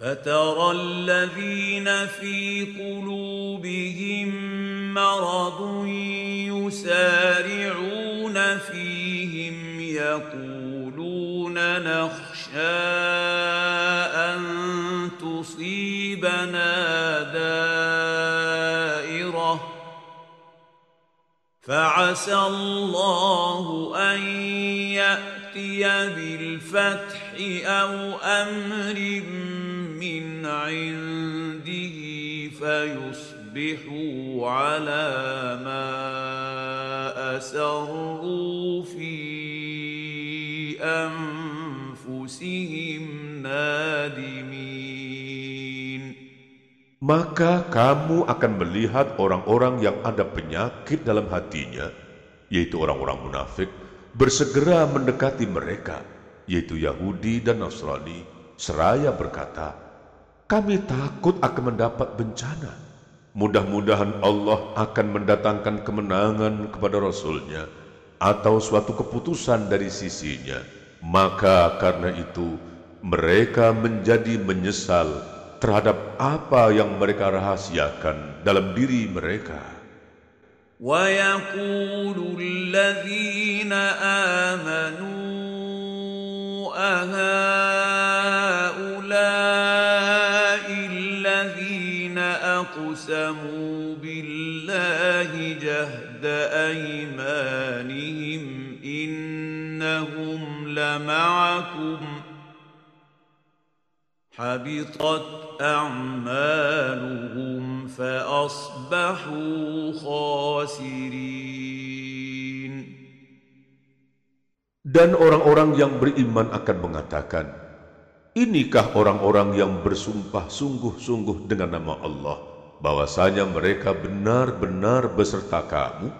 فترى الذين في قلوبهم مرض يسارعون فيهم يقولون نخشى أن تصيبنا دائرة. فعسى الله أن يأتي بالفتح أو أمر من عنده فيصبحوا على ما اسروا في انفسهم نادمين Maka kamu akan melihat orang-orang yang ada penyakit dalam hatinya, yaitu orang-orang munafik, bersegera mendekati mereka, yaitu Yahudi dan Nasrani, seraya berkata, kami takut akan mendapat bencana. Mudah-mudahan Allah akan mendatangkan kemenangan kepada Rasulnya atau suatu keputusan dari sisinya. Maka karena itu mereka menjadi menyesal terhadap apa yang mereka rahasiakan dalam diri mereka. ويقول الذين آمنوا أهؤلاء أقسموا بالله جهد أيمانهم إنهم لمعكم حبطت أعمالهم فأصبحوا خاسرين Dan orang-orang yang beriman akan mengatakan, Inikah orang-orang yang bersumpah sungguh-sungguh dengan nama Allah, bahwasanya mereka benar-benar beserta kamu.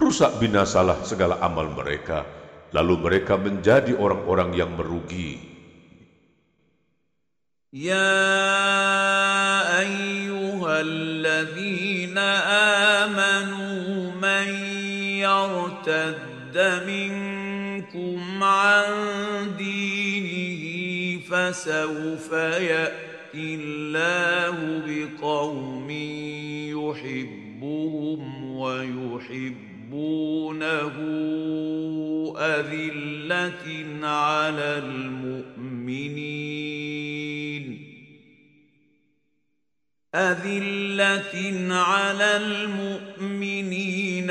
Rusak binasalah segala amal mereka, lalu mereka menjadi orang-orang yang merugi. Ya ayyuhalladzina amanu man yartadda minkum an dinihi fasawfa ya'ti ياتي الله بقوم يحبهم ويحبونه اذله على المؤمنين أذلة على المؤمنين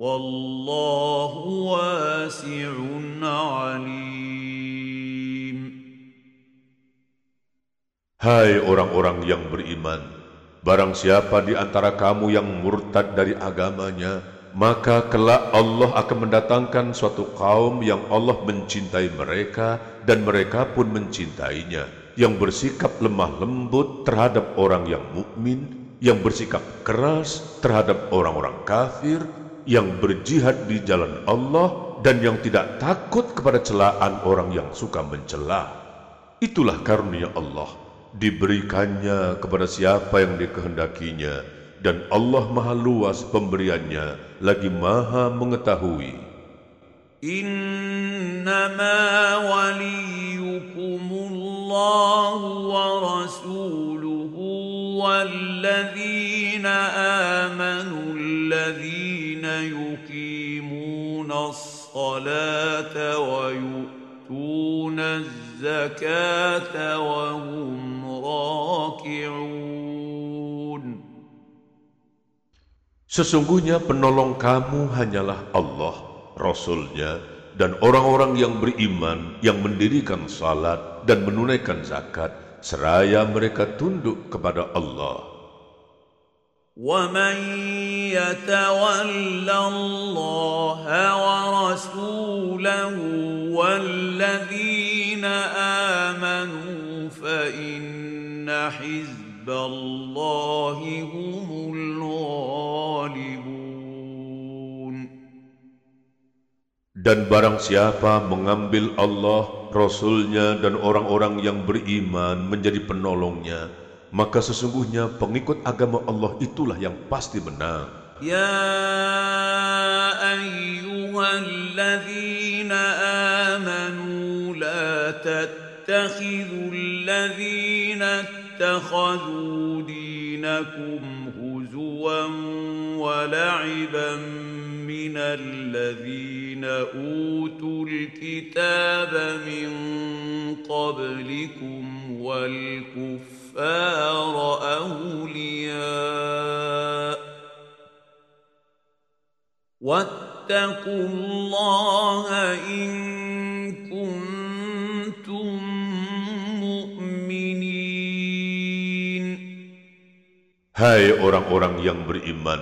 والله واسع عليم Hai orang-orang yang beriman, barang siapa di antara kamu yang murtad dari agamanya, maka kelak Allah akan mendatangkan suatu kaum yang Allah mencintai mereka dan mereka pun mencintainya, yang bersikap lemah lembut terhadap orang yang mukmin, yang bersikap keras terhadap orang-orang kafir, yang berjihad di jalan Allah dan yang tidak takut kepada celaan orang yang suka mencela. Itulah karunia Allah diberikannya kepada siapa yang dikehendakinya dan Allah maha luas pemberiannya lagi maha mengetahui إنما وليكم الله ورسوله والذين آمنوا الذين يقيمون الصلاة ويؤتون الزكاة وهم راكعون Sesungguhnya penolong kamu hanyalah Allah, Rasulnya, dan orang-orang yang beriman yang mendirikan salat dan menunaikan zakat seraya mereka tunduk kepada Allah. ومن يتول الله ورسوله والذين آمنوا فإن فإن حزب الله هم الغالبون Dan barang siapa mengambil Allah, Rasulnya dan orang-orang yang beriman menjadi penolongnya, maka sesungguhnya pengikut agama Allah itulah yang pasti menang. Ya ayyuhalladzina amanu la tattakhidhu alladzina ittakhadhu dinakum huzuwan wa la'iban من الذين أوتوا الكتاب من قبلكم والكفر والكفار أولياء واتقوا الله إن كنتم مؤمنين Hai orang-orang yang beriman,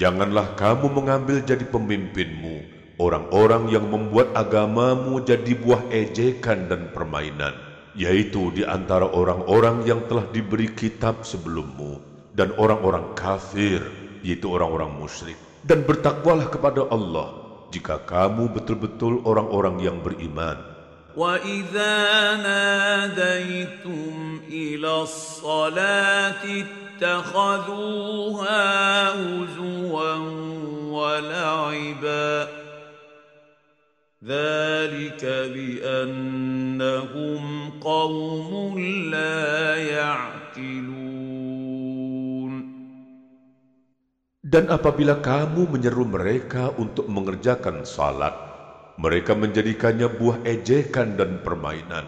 janganlah kamu mengambil jadi pemimpinmu orang-orang yang membuat agamamu jadi buah ejekan dan permainan, yaitu di antara orang-orang yang telah diberi kitab sebelummu dan orang-orang kafir, yaitu orang-orang musyrik. Dan bertakwalah kepada Allah jika kamu betul-betul orang-orang yang beriman. وإذا ناديتم إلى الصلاة اتخذوها هزوا ولعبا ذلك بأنهم قوم لا يعقلون Dan apabila kamu menyeru mereka untuk mengerjakan salat, mereka menjadikannya buah ejekan dan permainan.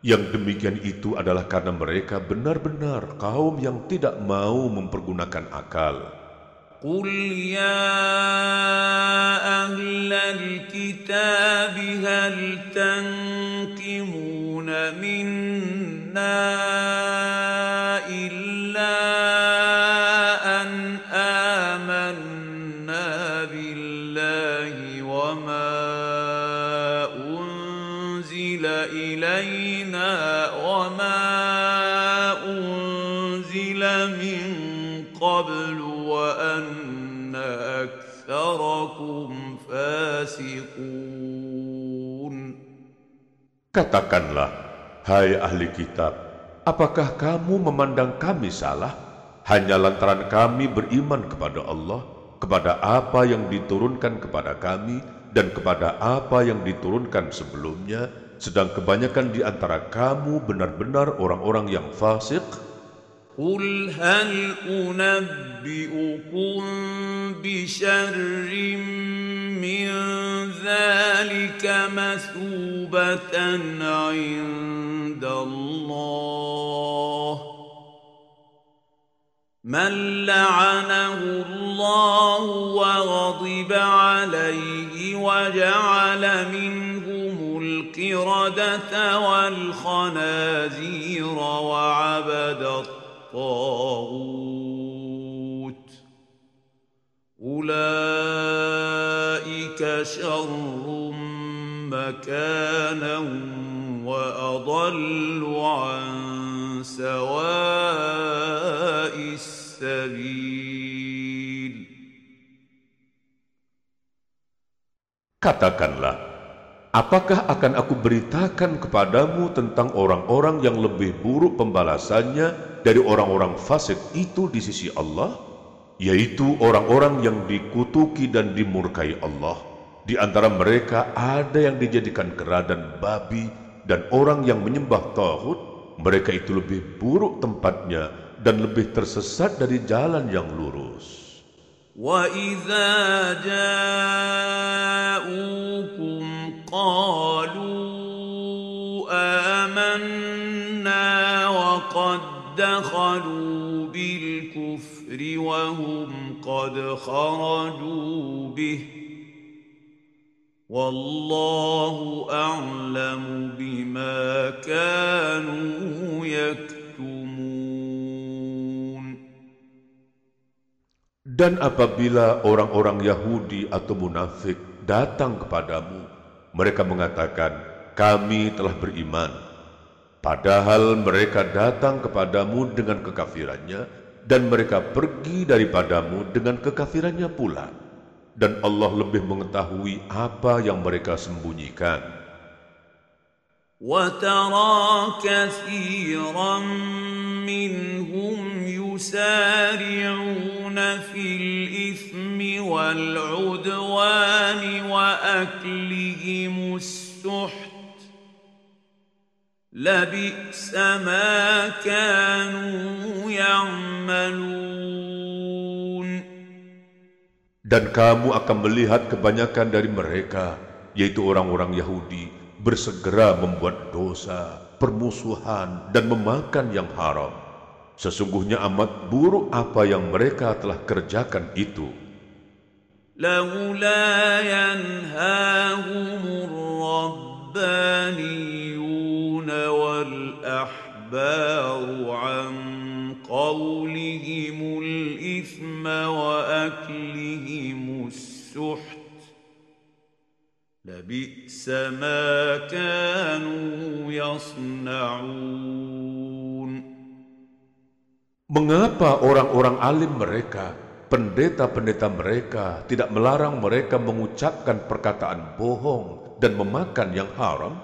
Yang demikian itu adalah karena mereka benar-benar kaum yang tidak mau mempergunakan akal. قل يا أهل الكتاب هل تنقمون Katakanlah, hai ahli kitab, apakah kamu memandang kami salah hanya lantaran kami beriman kepada Allah, kepada apa yang diturunkan kepada kami, dan kepada apa yang diturunkan sebelumnya, sedang kebanyakan di antara kamu benar-benar orang-orang yang fasik? قل هل أنبئكم بشر من ذلك مثوبة عند الله. من لعنه الله وغضب عليه وجعل منهم القردة والخنازير وعبد الطاغوت. أولئك شر مكانا وأضل عن سواء السبيل Katakanlah, apakah akan aku beritakan kepadamu tentang orang-orang yang lebih buruk pembalasannya dari orang-orang fasik itu di sisi Allah? Yaitu orang-orang yang dikutuki dan dimurkai Allah. Di antara mereka ada yang dijadikan kera dan babi dan orang yang menyembah Tauhid. Mereka itu lebih buruk tempatnya dan lebih tersesat dari jalan yang lurus. وإذا جاءوكم قالوا آمنا وقد دخلوا بالكفر وهم قد خرجوا به والله أعلم بما كانوا يكتمون Dan apabila orang-orang Yahudi atau munafik datang kepadamu, mereka mengatakan, kami telah beriman. Padahal mereka datang kepadamu dengan kekafirannya dan mereka pergi daripadamu dengan kekafirannya pula. Dan Allah lebih mengetahui apa yang mereka sembunyikan. وترى كثيرا منهم يسارعون في الاثم والعدوان واكلهم السحت لبئس ما كانوا يعملون Dan kamu akan melihat kebanyakan dari mereka, yaitu orang-orang Yahudi, bersegera membuat dosa, permusuhan, dan memakan yang haram. Sesungguhnya amat buruk apa yang mereka telah kerjakan itu. لولا ينهاهم الربانيون والأحبار عن قولهم الإثم وأكلهم السحت لبئس ما كانوا يصنعون Mengapa orang-orang alim mereka, pendeta-pendeta mereka tidak melarang mereka mengucapkan perkataan bohong dan memakan yang haram?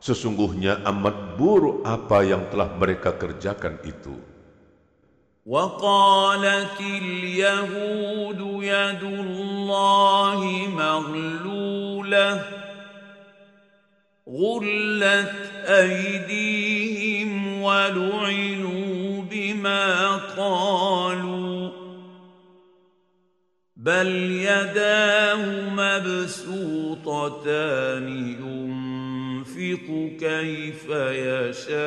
Sesungguhnya amat buruk apa yang telah mereka kerjakan itu. وقالت اليهود يد الله مغلولة غلت أيديهم ولعنوا بما قالوا بل يداه مبسوطتان ينفق كيف يشاء.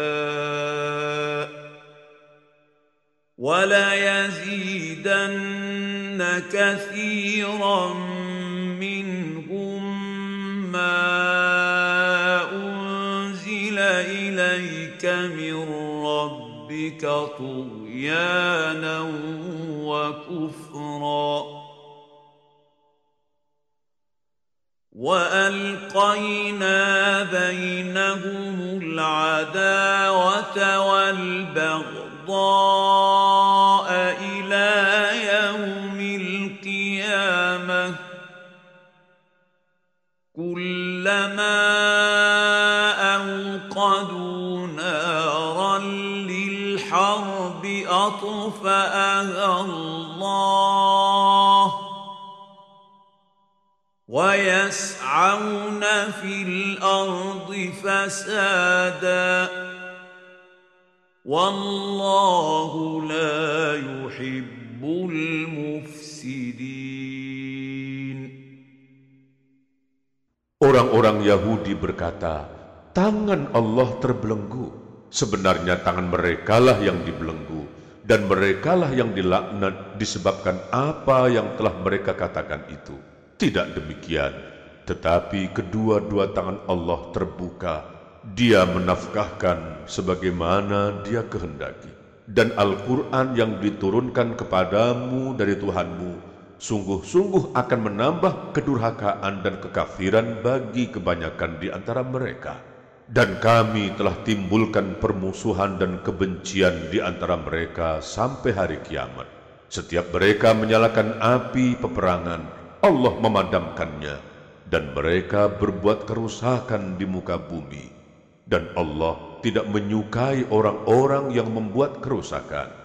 وليزيدن كثيرا منهم ما أنزل إليك من ربك طغيانا وكفرا. وألقينا بينهم العداوة والبغضاء كلما أوقدوا نارا للحرب أطفأها الله ويسعون في الأرض فسادا والله لا يحب المفسدين Orang-orang Yahudi berkata, tangan Allah terbelenggu. Sebenarnya tangan merekalah yang dibelenggu dan merekalah yang dilaknat disebabkan apa yang telah mereka katakan itu. Tidak demikian, tetapi kedua-dua tangan Allah terbuka. Dia menafkahkan sebagaimana dia kehendaki. Dan Al-Quran yang diturunkan kepadamu dari Tuhanmu sungguh-sungguh akan menambah kedurhakaan dan kekafiran bagi kebanyakan di antara mereka. Dan kami telah timbulkan permusuhan dan kebencian di antara mereka sampai hari kiamat. Setiap mereka menyalakan api peperangan, Allah memadamkannya, dan mereka berbuat kerusakan di muka bumi. Dan Allah tidak menyukai orang-orang yang membuat kerusakan.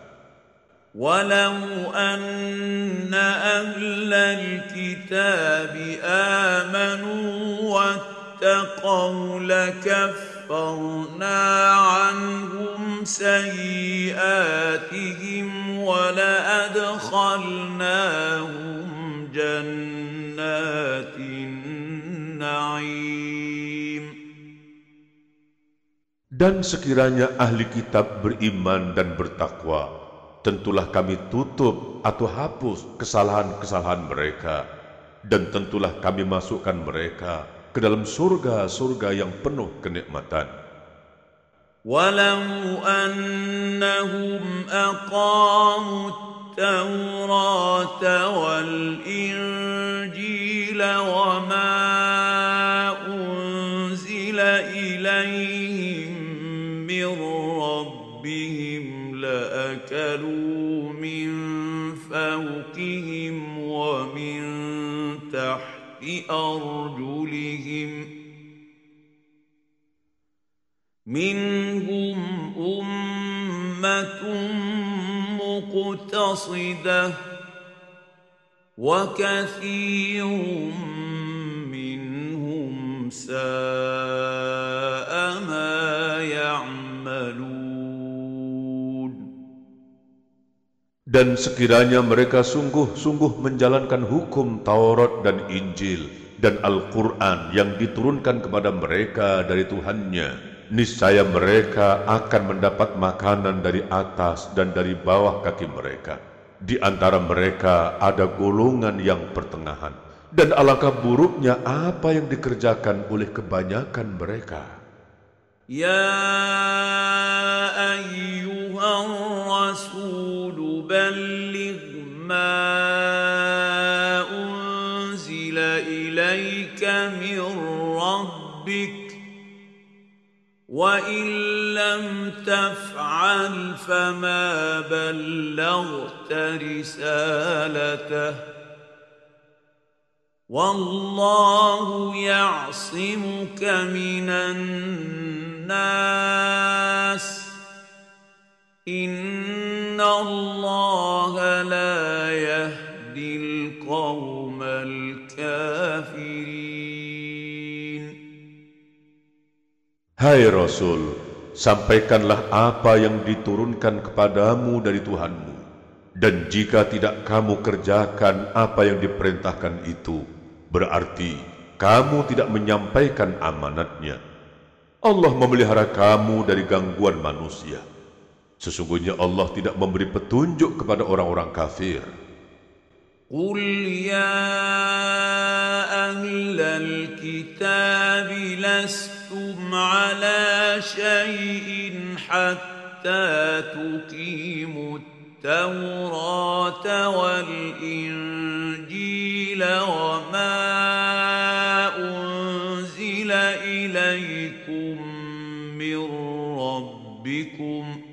ولو أن أهل الكتاب آمنوا واتقوا لكفرنا عنهم سيئاتهم ولأدخلناهم جنات النعيم. Dan sekiranya ahli kitab beriman dan bertakwa, tentulah kami tutup atau hapus kesalahan-kesalahan mereka, dan tentulah kami masukkan mereka ke dalam surga-surga yang penuh kenikmatan. ولو أنهم أقاموا التوراة والإنجيل وما أنزل إليهم من ربهم لأكلوا من فوقهم ومن تحت أرجلهم منهم أمة مقتصدة وكثير منهم ساء Dan sekiranya mereka sungguh-sungguh menjalankan hukum Taurat dan Injil dan Al-Quran yang diturunkan kepada mereka dari Tuhannya, niscaya mereka akan mendapat makanan dari atas dan dari bawah kaki mereka. Di antara mereka ada golongan yang pertengahan, dan alangkah buruknya apa yang dikerjakan oleh kebanyakan mereka. Ya ayyuhan rasul بلغ ما انزل اليك من ربك وان لم تفعل فما بلغت رسالته والله يعصمك من الناس ان الله لا يهدي القوم الكافرين Hai Rasul, sampaikanlah apa yang diturunkan kepadamu dari Tuhanmu. Dan jika tidak kamu kerjakan apa yang diperintahkan itu, berarti kamu tidak menyampaikan amanatnya. Allah memelihara kamu dari gangguan manusia. Sesungguhnya Allah tidak memberi petunjuk kepada orang-orang kafir. قل يا أهل الكتاب لستم على شيء حتى تقيموا التوراه والانجيل وما انزل اليكم من ربكم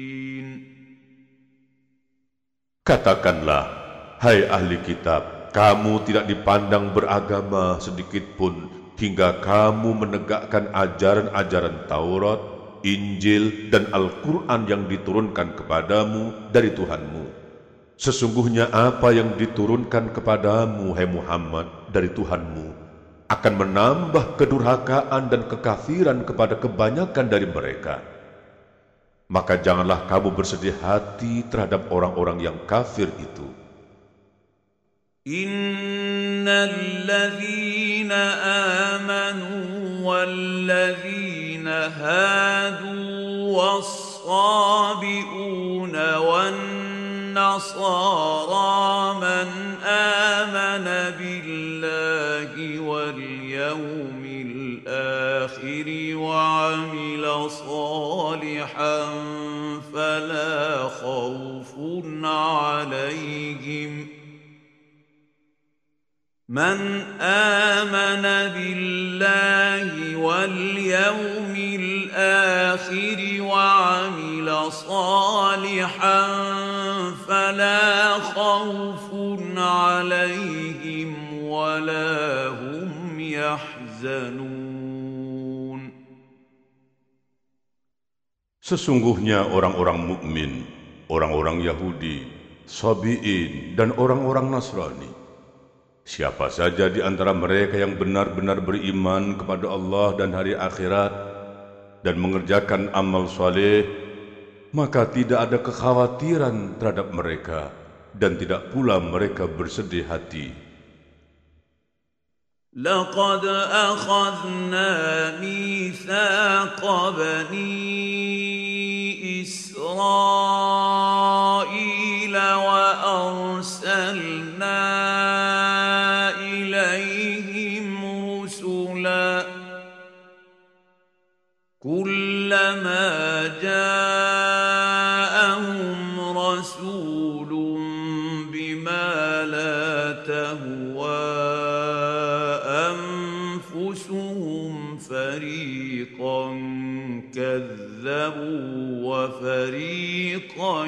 Katakanlah, hai ahli kitab, kamu tidak dipandang beragama sedikit pun hingga kamu menegakkan ajaran-ajaran Taurat, Injil, dan Al-Quran yang diturunkan kepadamu dari Tuhanmu. Sesungguhnya apa yang diturunkan kepadamu, hai Muhammad, dari Tuhanmu, akan menambah kedurhakaan dan kekafiran kepada kebanyakan dari mereka maka janganlah kamu bersedih hati terhadap orang-orang yang kafir itu. ان الذين امنوا والذين هادوا والصابئون والنصارى من امن بالله واليوم الآخر وعمل صالحا فلا خوف عليهم. من آمن بالله واليوم الآخر وعمل صالحا فلا خوف عليهم ولا هم يحزنون. Sesungguhnya orang-orang mukmin, orang-orang Yahudi, Sabi'in, dan orang-orang Nasrani. Siapa saja di antara mereka yang benar-benar beriman kepada Allah dan hari akhirat dan mengerjakan amal soleh, maka tidak ada kekhawatiran terhadap mereka dan tidak pula mereka bersedih hati. لقد أخذنا ميثاق بني إسرائيل وأرسلنا إليهم رسلا كلما جاءهم رسول بما لا تهوى أنفسهم فريقا كذبوا وفريقا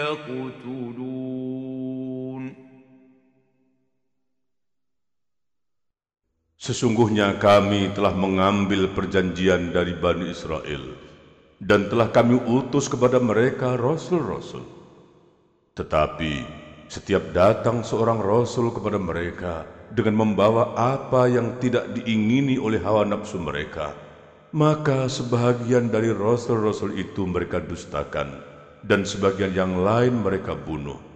يقتلون Sesungguhnya kami telah mengambil perjanjian dari Bani Israel dan telah kami utus kepada mereka rasul-rasul. Tetapi setiap datang seorang rasul kepada mereka dengan membawa apa yang tidak diingini oleh hawa nafsu mereka, maka sebahagian dari rasul-rasul itu mereka dustakan dan sebagian yang lain mereka bunuh.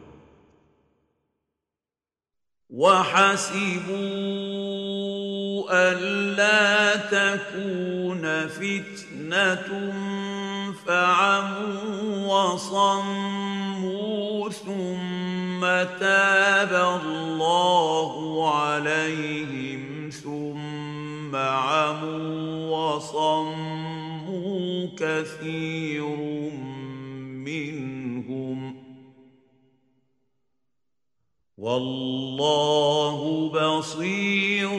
وحسبوا ألا تكون فتنة فعموا وصموا ثم تاب الله عليهم ثم عموا وصموا كثير منهم والله بصير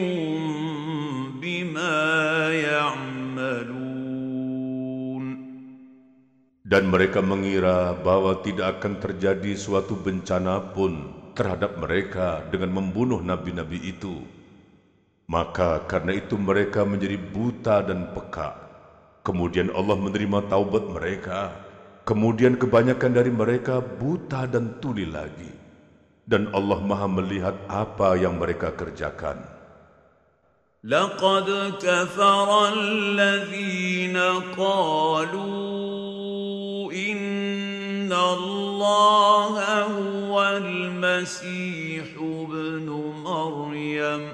بما يعملون Dan mereka mengira bahwa tidak akan terjadi suatu bencana pun terhadap mereka dengan membunuh nabi-nabi itu. Maka karena itu mereka menjadi buta dan peka. Kemudian Allah menerima taubat mereka. Kemudian kebanyakan dari mereka buta dan tuli lagi. Dan Allah maha melihat apa yang mereka kerjakan. لقد كفر الذين قالوا إن الله هو المسيح ابن مريم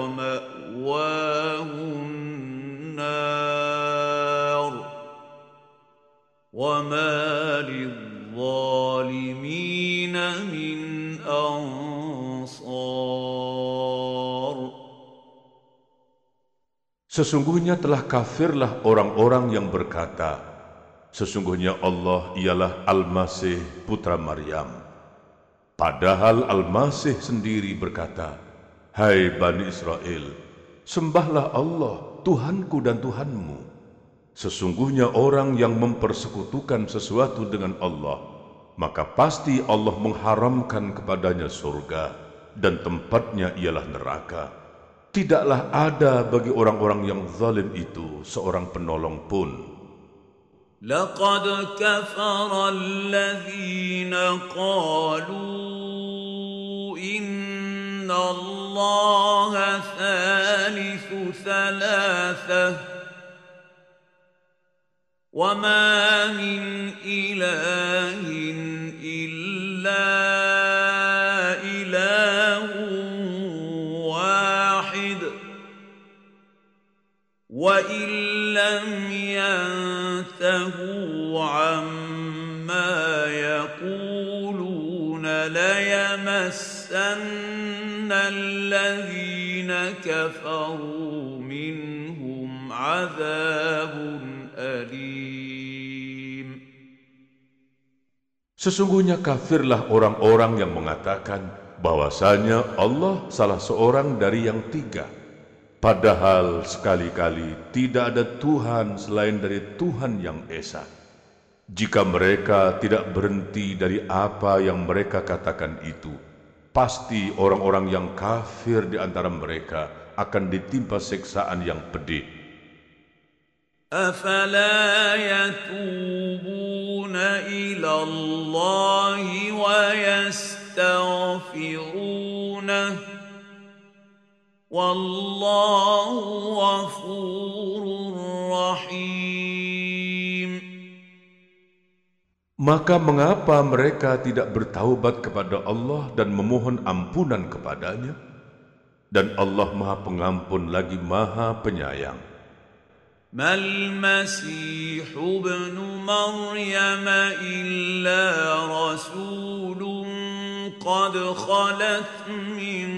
ومأواه النار وما للظالمين من أنصار Sesungguhnya telah kafirlah orang-orang yang berkata, Sesungguhnya Allah ialah Al-Masih putra Maryam. Padahal Al-Masih sendiri berkata, Hai Bani Israel, sembahlah Allah, Tuhanku dan Tuhanmu. Sesungguhnya orang yang mempersekutukan sesuatu dengan Allah, maka pasti Allah mengharamkan kepadanya surga dan tempatnya ialah neraka. Tidaklah ada bagi orang-orang yang zalim itu seorang penolong pun. إن الله ثالث ثلاثة وما من إله إلا إله واحد وإن لم ينتهوا عما يقولون ليمسن الذين كفروا منهم عذاب أليم Sesungguhnya kafirlah orang-orang yang mengatakan bahwasanya Allah salah seorang dari yang tiga. Padahal sekali-kali tidak ada Tuhan selain dari Tuhan yang Esa. Jika mereka tidak berhenti dari apa yang mereka katakan itu, pasti orang-orang yang kafir di antara mereka akan ditimpa siksaan yang pedih. أفلا يتوبون إلى الله ويستغفرونه والله غفور رحيم Maka mengapa mereka tidak bertaubat kepada Allah dan memohon ampunan kepadanya? Dan Allah Maha Pengampun lagi Maha Penyayang. ما المسيح ابن مريم إلا رسول قد خلت من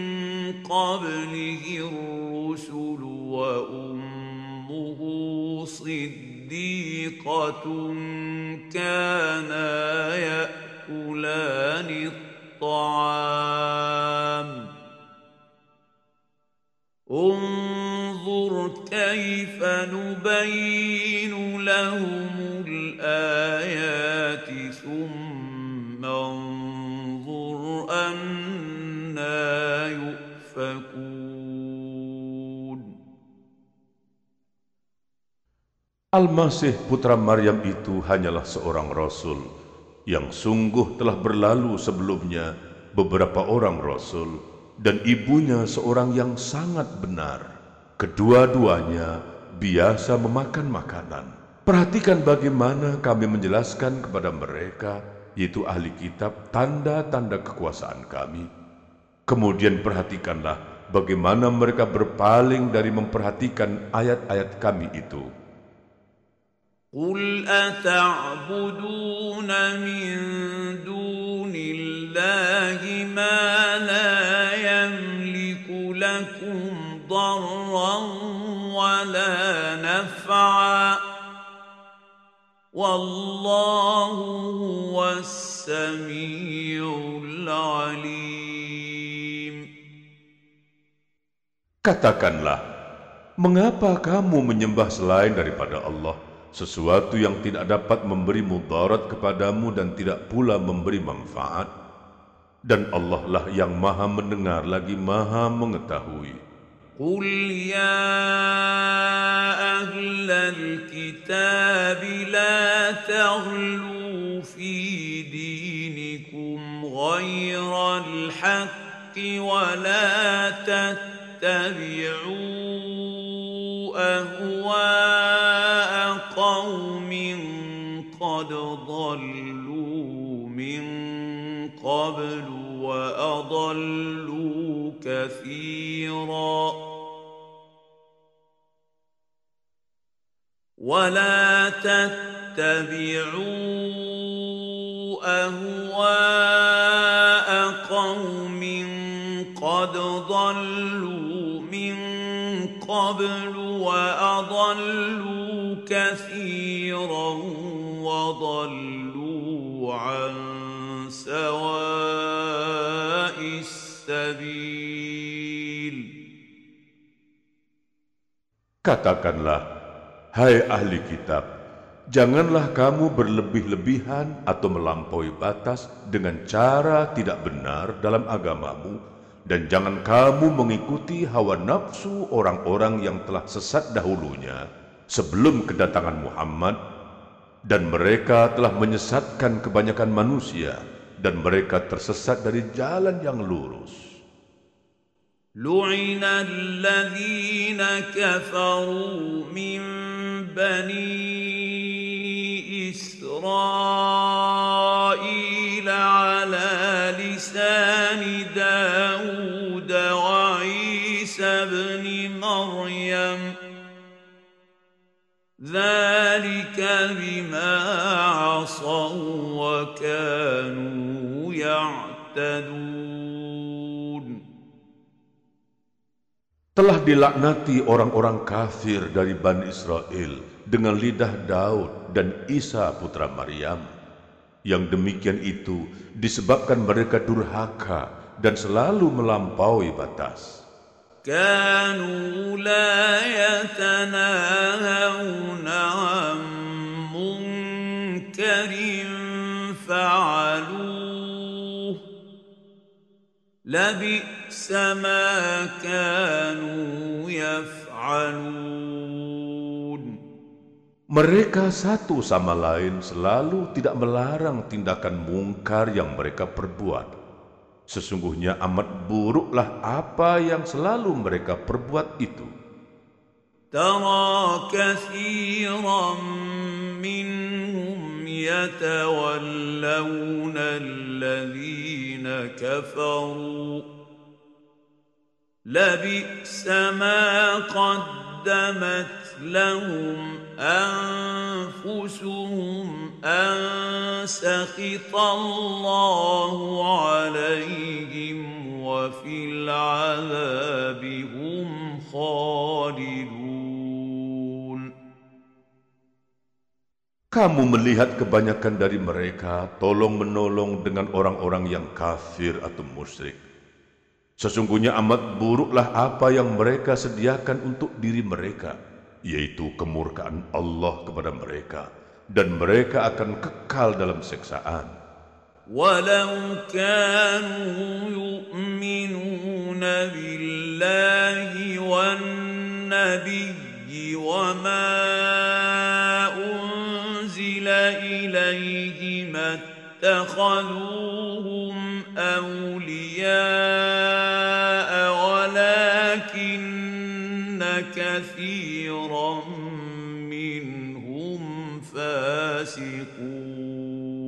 قبله الرسل وأمه صديقة كانا يأكلان الطعام. انظر كيف نبين لهم الآيات Al-Masih putra Maryam itu hanyalah seorang rasul yang sungguh telah berlalu sebelumnya beberapa orang rasul dan ibunya seorang yang sangat benar. Kedua-duanya biasa memakan makanan. Perhatikan bagaimana kami menjelaskan kepada mereka, yaitu ahli kitab, tanda-tanda kekuasaan kami. Kemudian perhatikanlah bagaimana mereka berpaling dari memperhatikan ayat-ayat kami itu. قل أتعبدون من دون الله ما لا يملك لكم ضرا ولا نفعا والله هو السميع العليم Katakanlah, mengapa kamu menyembah selain daripada Allah? sesuatu yang tidak dapat memberi mudarat kepadamu dan tidak pula memberi manfaat dan Allah lah yang maha mendengar lagi maha mengetahui قل يا أهل الكتاب لا تغلوا في دينكم غير الحق ولا تتبعوا أهواء قد ضلوا من قبل وأضلوا كثيرا ولا تتبعوا أهواء قوم قد ضلوا من قبل وأضلوا كثيرا وضلوا عن سواء السبيل Katakanlah, hai ahli kitab, janganlah kamu berlebih-lebihan atau melampaui batas dengan cara tidak benar dalam agamamu, dan jangan kamu mengikuti hawa nafsu orang-orang yang telah sesat dahulunya sebelum kedatangan Muhammad, dan mereka telah menyesatkan kebanyakan manusia, dan mereka tersesat dari jalan yang lurus. لعن الذين كفروا من بني إسرائيل على لسان ذلك بما عصوا وكانوا يعتدون Telah dilaknati orang-orang kafir dari Bani Israel dengan lidah Daud dan Isa putra Maryam. Yang demikian itu disebabkan mereka durhaka dan selalu melampaui batas. كانوا لا يتناهون عن منكر فعلوه لبئس ما كانوا يفعلون Mereka satu sama lain selalu tidak melarang tindakan mungkar yang mereka perbuat. Sesungguhnya amat buruklah apa yang selalu mereka perbuat itu. ترى كثيرا منهم يتولون الذين كفروا لبئس ما قدمت لهم انفسهم ان سخط الله عليهم وفي العذاب هم خالدون Kamu melihat kebanyakan dari mereka tolong-menolong dengan orang-orang yang kafir atau musyrik. Sesungguhnya amat buruklah apa yang mereka sediakan untuk diri mereka, yaitu kemurkaan Allah kepada mereka, dan mereka akan kekal dalam seksaan. ولو كانوا يؤمنون بالله والنبي وما أنزل إليه ما اتخذوهم أولياء ولكن كثيرا منهم فاسقون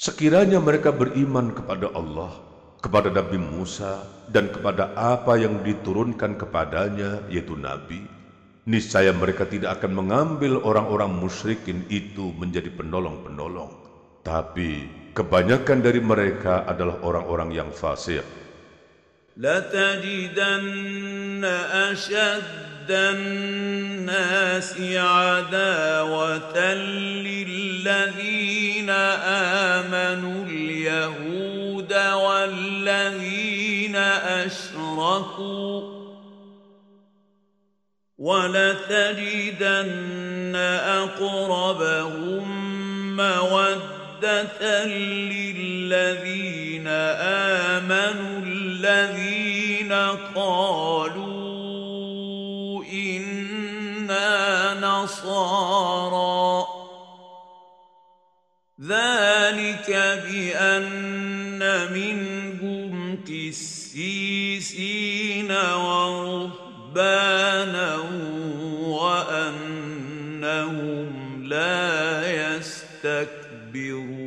Sekiranya mereka beriman kepada Allah, kepada Nabi Musa, dan kepada apa yang diturunkan kepadanya, yaitu Nabi, niscaya mereka tidak akan mengambil orang-orang musyrikin itu menjadi penolong-penolong. Tapi kebanyakan dari mereka adalah orang-orang yang fasik. لتجدن أشد أشد الناس عداوة للذين آمنوا اليهود والذين أشركوا. ولتجدن أقربهم مودة للذين آمنوا الذين قالوا نصارى ذلك بأن منهم كسيسين ورهبانا وأنهم لا يستكبرون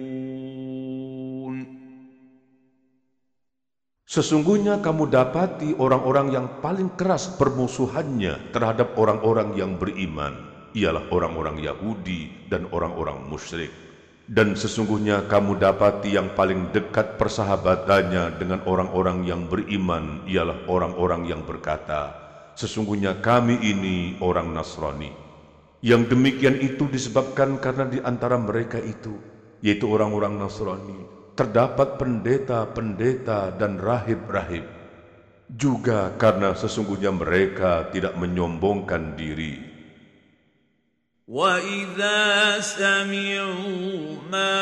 Sesungguhnya kamu dapati orang-orang yang paling keras permusuhannya terhadap orang-orang yang beriman, ialah orang-orang Yahudi dan orang-orang musyrik. Dan sesungguhnya kamu dapati yang paling dekat persahabatannya dengan orang-orang yang beriman, ialah orang-orang yang berkata, Sesungguhnya kami ini orang Nasrani. Yang demikian itu disebabkan karena di antara mereka itu, yaitu orang-orang Nasrani, terdapat pendeta-pendeta dan rahib-rahib. Juga karena sesungguhnya mereka tidak menyombongkan diri. وإذا سمعوا ما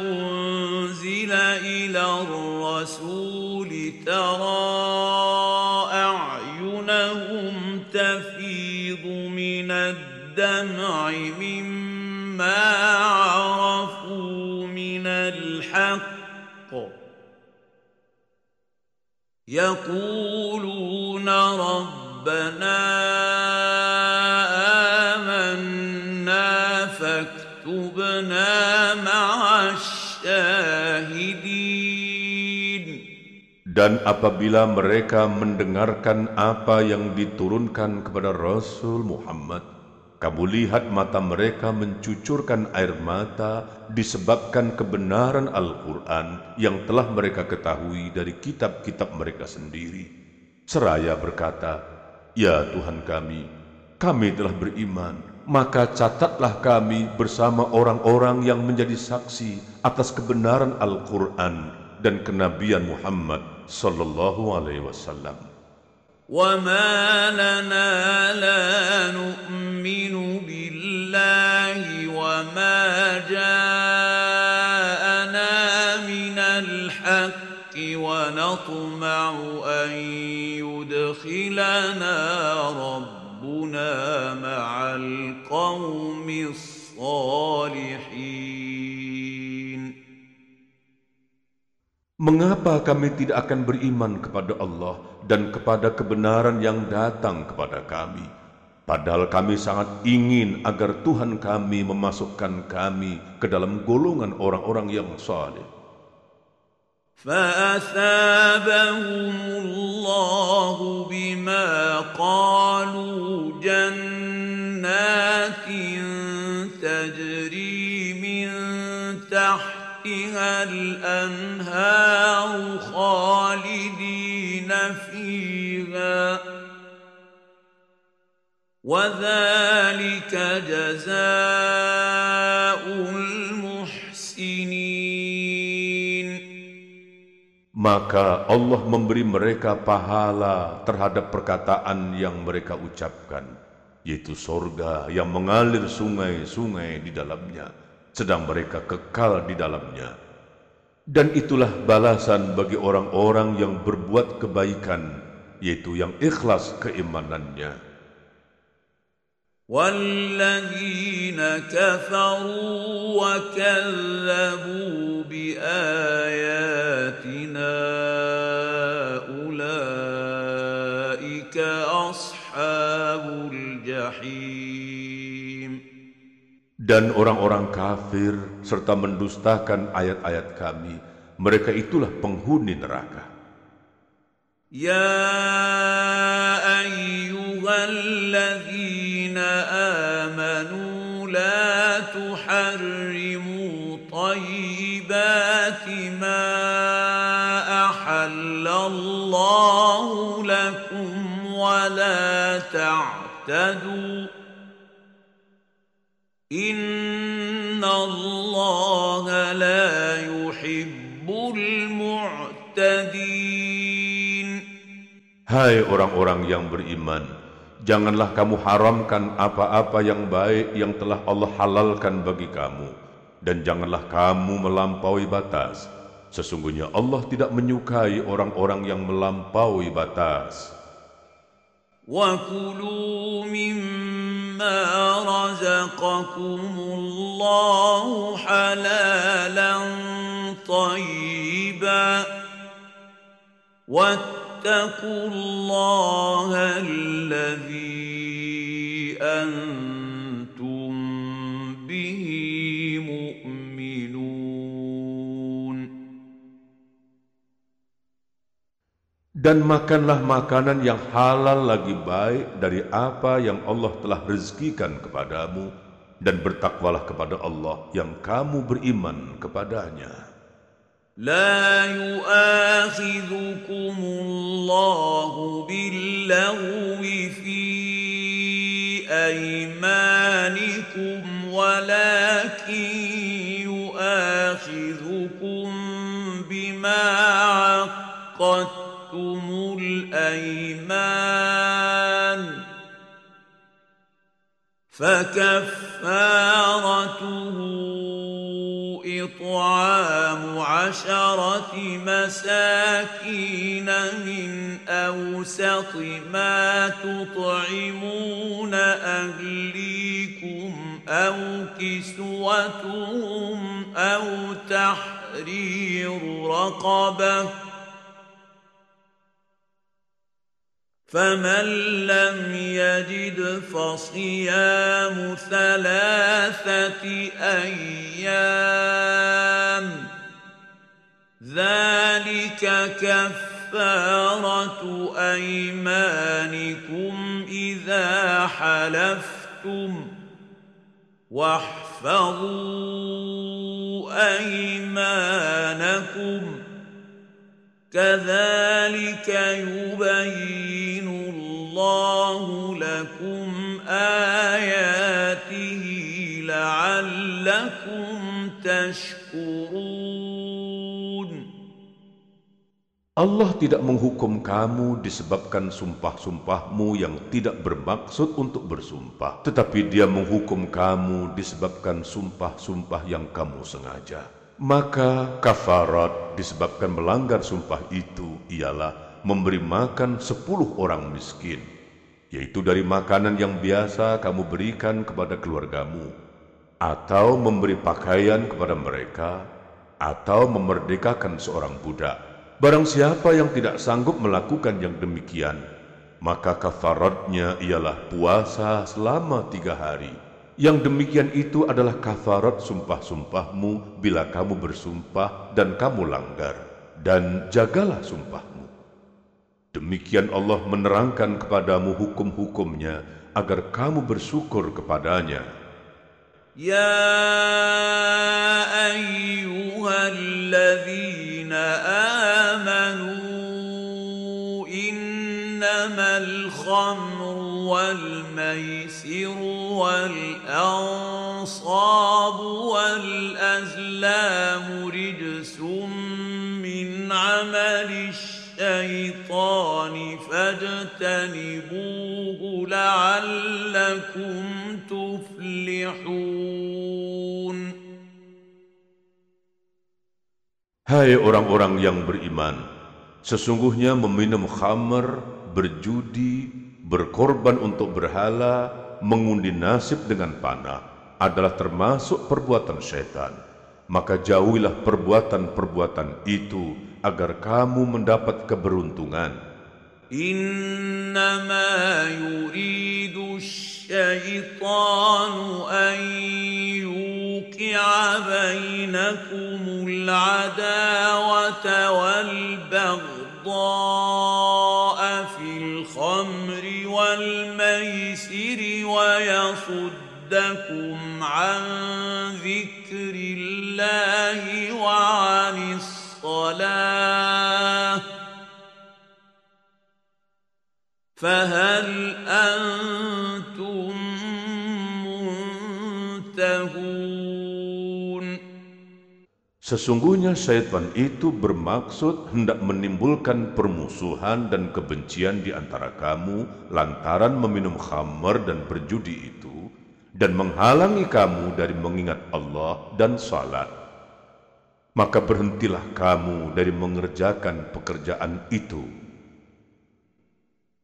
أنزل إلى الرسول ترى أعينهم تفيض من الدمع مما عرفوا من الحق يقولون ربنا Dan apabila mereka mendengarkan apa yang diturunkan kepada Rasul Muhammad, kamu lihat mata mereka mencucurkan air mata disebabkan kebenaran Al-Quran yang telah mereka ketahui dari kitab-kitab mereka sendiri. Seraya berkata, Ya Tuhan kami, kami telah beriman, maka catatlah kami bersama orang-orang yang menjadi saksi atas kebenaran Al-Quran dan kenabian Muhammad sallallahu alaihi wasallam. وما لنا لا نؤمن بالله وما جاءنا من الحق ونطمع أن يدخلنا لنا ربنا مع القوم الصالحين Mengapa kami tidak akan beriman kepada Allah dan kepada kebenaran yang datang kepada kami? Padahal kami sangat ingin agar Tuhan kami memasukkan kami ke dalam golongan orang-orang yang saleh. فأثابهم الله بما قالوا تحتها الأنهار خالدين فيها وذلك جزاء المحسنين Maka Allah memberi mereka pahala terhadap perkataan yang mereka ucapkan, yaitu sorga yang mengalir sungai-sungai di dalamnya, sedang mereka kekal di dalamnya. Dan itulah balasan bagi orang-orang yang berbuat kebaikan, yaitu yang ikhlas keimanannya. والذين كفروا وكذبوا بآياتنا dan orang-orang kafir serta mendustakan ayat-ayat kami, mereka itulah penghuni neraka. Ya ayyuhalladzina amanu la tuharrimu tayyibati ma ahallallahu lakum wa la ta'tadu. إن الله لا يحب المعتدين Hai orang-orang yang beriman, janganlah kamu haramkan apa-apa yang baik yang telah Allah halalkan bagi kamu, dan janganlah kamu melampaui batas. Sesungguhnya Allah tidak menyukai orang-orang yang melampaui batas. وكلوا مما رزقكم الله حلالا طيبا واتقوا الله الذي أنتم Dan makanlah makanan yang halal lagi baik dari apa yang Allah telah rezekikan kepadamu, dan bertakwalah kepada Allah yang kamu beriman kepadanya. لا يؤاخذكم الله باللغو في ايمانكم ولكن يؤاخذكم بما عقدتم الأيمان فكفارته إطعام عشرة مساكين من أوسط ما تطعمون أهليكم أو كسوتهم أو تحرير رقبة فمن لم يجد فصيام ثلاثة أيام ذلك كفارة أيمانكم إذا حلفتم واحفظوا أيمانكم كذلك يبين الله لكم آياته لعلكم تشكرون Allah tidak menghukum kamu disebabkan sumpah-sumpahmu yang tidak bermaksud untuk bersumpah, tetapi Dia menghukum kamu disebabkan sumpah-sumpah yang kamu sengaja. Maka kafarat disebabkan melanggar sumpah itu ialah memberi makan sepuluh orang miskin, yaitu dari makanan yang biasa kamu berikan kepada keluargamu, atau memberi pakaian kepada mereka, atau memerdekakan seorang budak. Barang siapa yang tidak sanggup melakukan yang demikian, maka kafaratnya ialah puasa selama tiga hari. Yang demikian itu adalah kafarat sumpah-sumpahmu bila kamu bersumpah dan kamu langgar. Dan jagalah sumpahmu. Demikian Allah menerangkan kepadamu hukum-hukumnya agar kamu bersyukur kepadanya. Ya ayyuhalladzina amanu innamal khamru والميسر والأنصاب والأزلام رجس من عمل الشيطان فاجتنبوه لعلكم تفلحون. هاي orang-orang yang beriman Sesungguhnya meminum khamer, berjudi, berkorban untuk berhala, mengundi nasib dengan panah adalah termasuk perbuatan syaitan. Maka jauhilah perbuatan-perbuatan itu agar kamu mendapat keberuntungan. Innama yuridu an yuqi'a bainakumul adawata wal maisiri ويصدكم عن ذكر الله وعن الصلاة فهل أنتم Sesungguhnya syaitan itu bermaksud hendak menimbulkan permusuhan dan kebencian di antara kamu lantaran meminum khamar dan berjudi itu dan menghalangi kamu dari mengingat Allah dan salat. Maka berhentilah kamu dari mengerjakan pekerjaan itu.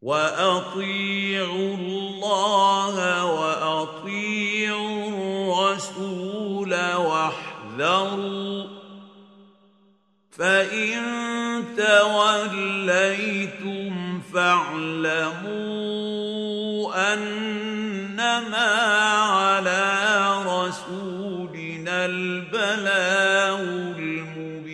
وأطيعوا الله وأطيعوا الرسول واحذروا فإن توليتم فاعلموا أنما على رسولنا البلاغ المبين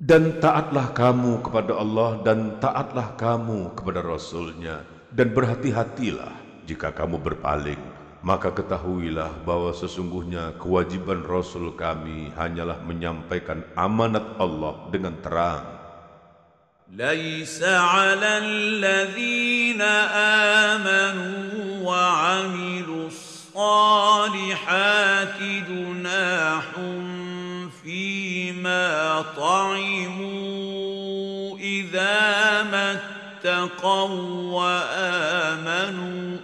Dan taatlah kamu kepada Allah dan taatlah kamu kepada Rasulnya dan berhati-hatilah jika kamu berpaling maka ketahuilah bahwa sesungguhnya kewajiban Rasul kami hanyalah menyampaikan amanat Allah dengan terang. ليس على الذين آمنوا وعملوا الصالحات جناح فيما طعموا إذا ما اتقوا وآمنوا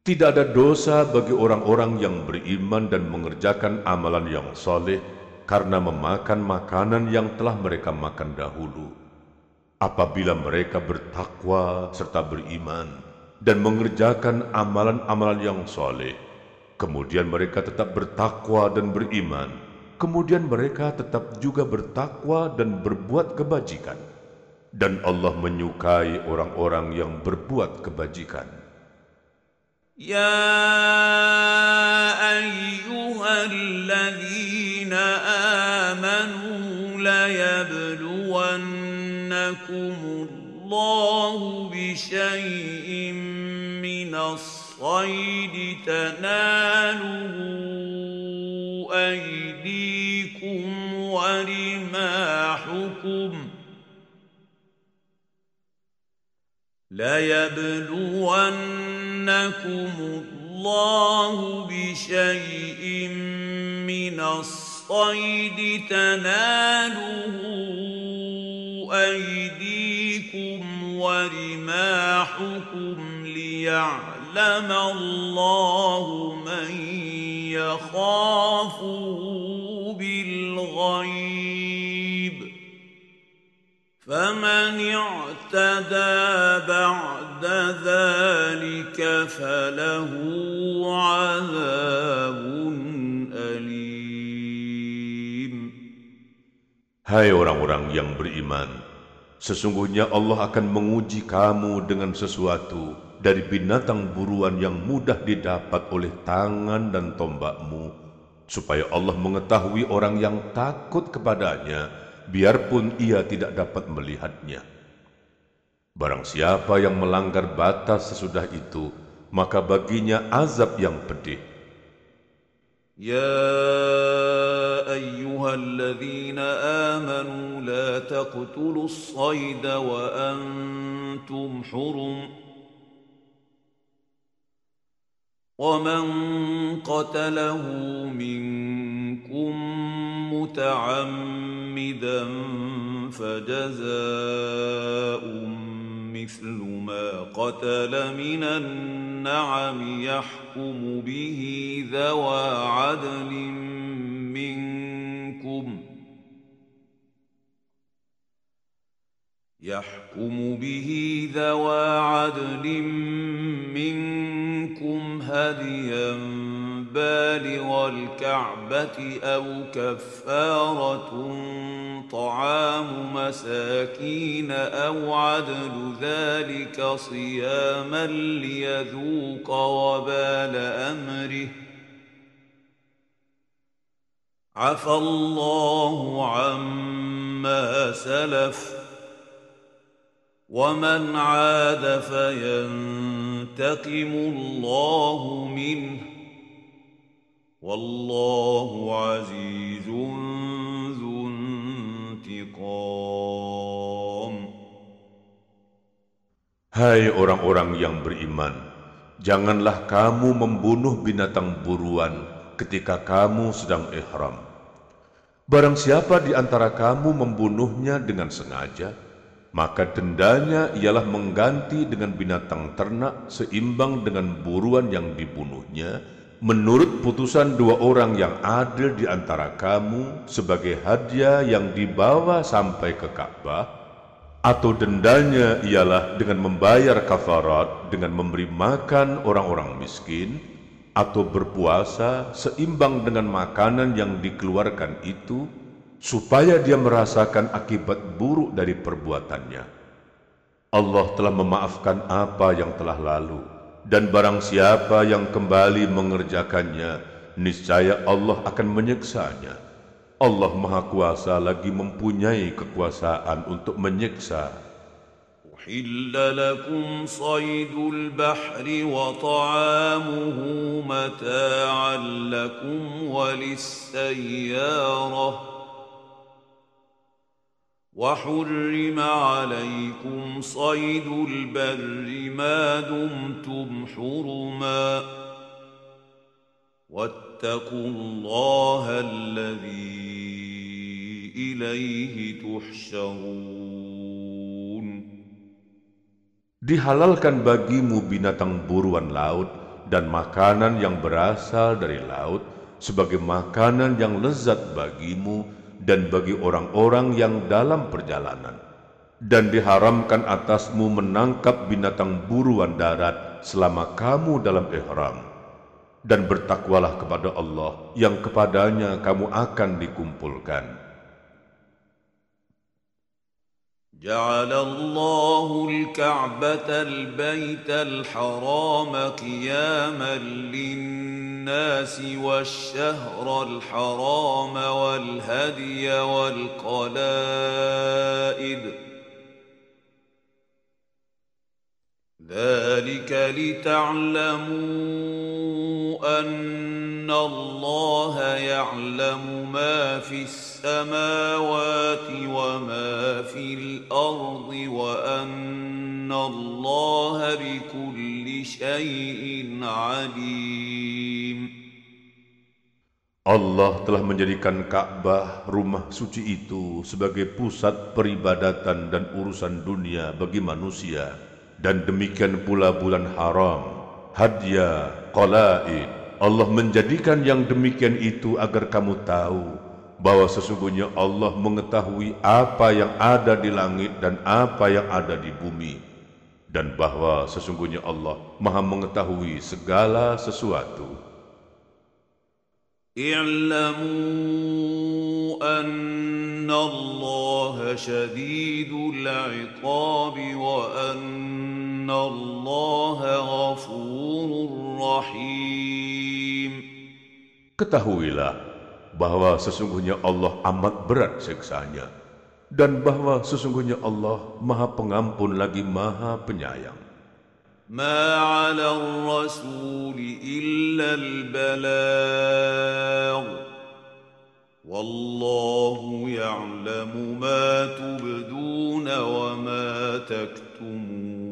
Tidak ada dosa bagi orang-orang yang beriman dan mengerjakan amalan yang soleh karena memakan makanan yang telah mereka makan dahulu. Apabila mereka bertakwa serta beriman dan mengerjakan amalan-amalan yang soleh, kemudian mereka tetap bertakwa dan beriman, kemudian mereka tetap juga bertakwa dan berbuat kebajikan. Dan Allah menyukai orang-orang yang berbuat kebajikan. يا ايها الذين امنوا ليبلونكم الله بشيء من الصيد تناله ايديكم ورماحكم ليبلونكم الله بشيء من الصيد تناله ايديكم ورماحكم ليعلم الله من يخافه بالغيب فمن اعتدى بعد ذلك فله عذاب أليم Hai orang-orang yang beriman, sesungguhnya Allah akan menguji kamu dengan sesuatu dari binatang buruan yang mudah didapat oleh tangan dan tombakmu, supaya Allah mengetahui orang yang takut kepadanya, biarpun ia tidak dapat melihatnya. Barang siapa yang melanggar batas sesudah itu, maka baginya azab yang pedih. يا ايها الذين امنوا لا تقتلوا الصيد وانتم حرم ومن قتله منكم متعمدا فجزاء مثل ما قتل من النعم يحكم به ذوى عدل منكم يحكم به ذوى عدل منكم هديا بالغ الكعبة أو كفارة طعام مساكين أو عدل ذلك صياما ليذوق وبال أمره. عفى الله عما سلف. ومن عاد فينتقم الله منه والله عزيز ذو انتقام Hai orang-orang yang beriman, janganlah kamu membunuh binatang buruan ketika kamu sedang ihram. Barang siapa di antara kamu membunuhnya dengan sengaja, maka dendanya ialah mengganti dengan binatang ternak seimbang dengan buruan yang dibunuhnya, menurut putusan dua orang yang adil di antara kamu sebagai hadiah yang dibawa sampai ke Ka'bah, atau dendanya ialah dengan membayar kafarat dengan memberi makan orang-orang miskin, atau berpuasa seimbang dengan makanan yang dikeluarkan itu, supaya dia merasakan akibat buruk dari perbuatannya. Allah telah memaafkan apa yang telah lalu, dan barang siapa yang kembali mengerjakannya, niscaya Allah akan menyeksanya. Allah Maha Kuasa lagi mempunyai kekuasaan untuk menyiksa. أحل لكم صيد البحر وطعامه متاعا لكم وللسيارة وحرم عليكم صيد البر ما دمتم حرما واتقوا الله الذي إليه تحشرون Dihalalkan bagimu binatang buruan laut dan makanan yang berasal dari laut sebagai makanan yang lezat bagimu dan bagi orang-orang yang dalam perjalanan. Dan diharamkan atasmu menangkap binatang buruan darat selama kamu dalam ihram. Dan bertakwalah kepada Allah yang kepadanya kamu akan dikumpulkan. جعل الله الكعبة البيت الحرام قياما للناس والشهر الحرام والهدي والقلائد. ذلك لتعلموا أن الله يعلم ما في السماء السماوات وما في الأرض وأن الله بكل شيء عليم Allah telah menjadikan Ka'bah rumah suci itu sebagai pusat peribadatan dan urusan dunia bagi manusia dan demikian pula bulan haram, hadiah, qalaid. Allah menjadikan yang demikian itu agar kamu tahu bahwa sesungguhnya Allah mengetahui apa yang ada di langit dan apa yang ada di bumi dan bahwa sesungguhnya Allah Maha mengetahui segala sesuatu. اعلموا أن الله شديد العقاب وأن الله غفور رحيم Ketahuilah bahwa sesungguhnya Allah amat berat siksanya dan bahwa sesungguhnya Allah Maha Pengampun lagi Maha Penyayang. ما على الرسول إلا البلاغ والله يعلم ما تبدون وما تكتمون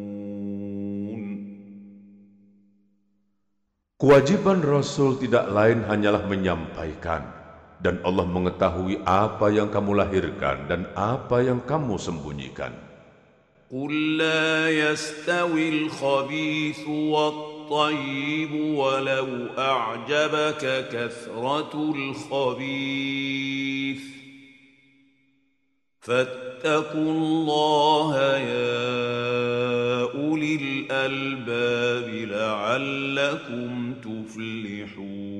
Kewajiban Rasul tidak lain hanyalah menyampaikan dan Allah mengetahui apa yang kamu lahirkan dan apa yang kamu sembunyikan. قل لا يستوي الخبيث والطيب ولو أعجبك كثرة الخبيث فاتقوا الله يا أولي الألباب لعلكم تفلحون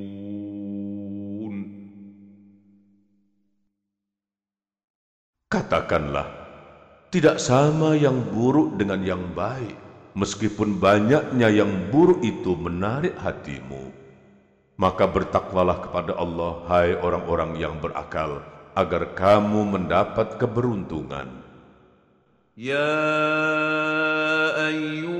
Katakanlah, tidak sama yang buruk dengan yang baik, meskipun banyaknya yang buruk itu menarik hatimu. Maka bertakwalah kepada Allah, hai orang-orang yang berakal, agar kamu mendapat keberuntungan. يا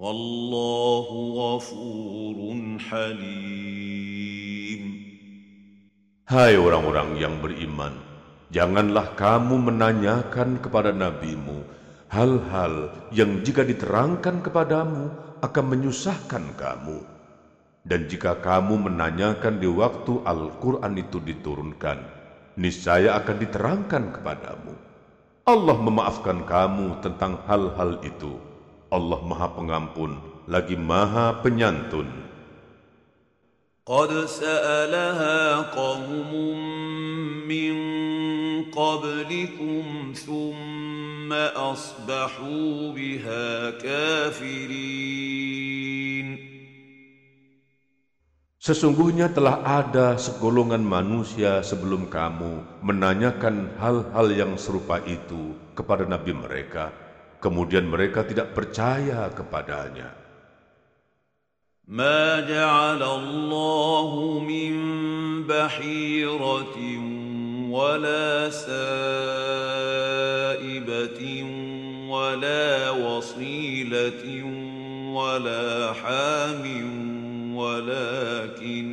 والله غفور حليم Hai orang-orang yang beriman, janganlah kamu menanyakan kepada nabimu hal-hal yang jika diterangkan kepadamu akan menyusahkan kamu. Dan jika kamu menanyakan di waktu Al-Quran itu diturunkan, niscaya akan diterangkan kepadamu. Allah memaafkan kamu tentang hal-hal itu. Allah Maha Pengampun, lagi Maha Penyantun. قد سألها قوم من قبلكم ثم أصبحوا بها كافرين Sesungguhnya telah ada segolongan manusia sebelum kamu menanyakan hal-hal yang serupa itu kepada nabi mereka, kemudian mereka tidak percaya kepadanya. ما جعل الله من بحيرة ولا سائبة ولا وصيلة ولا حام ولكن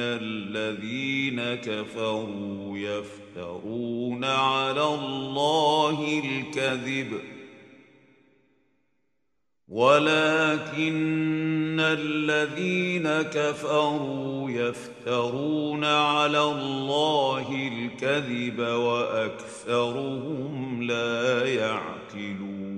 الذين كفروا يفترون على الله الكذب ولكن الذين كفروا يفترون على الله الكذب واكثرهم لا يعقلون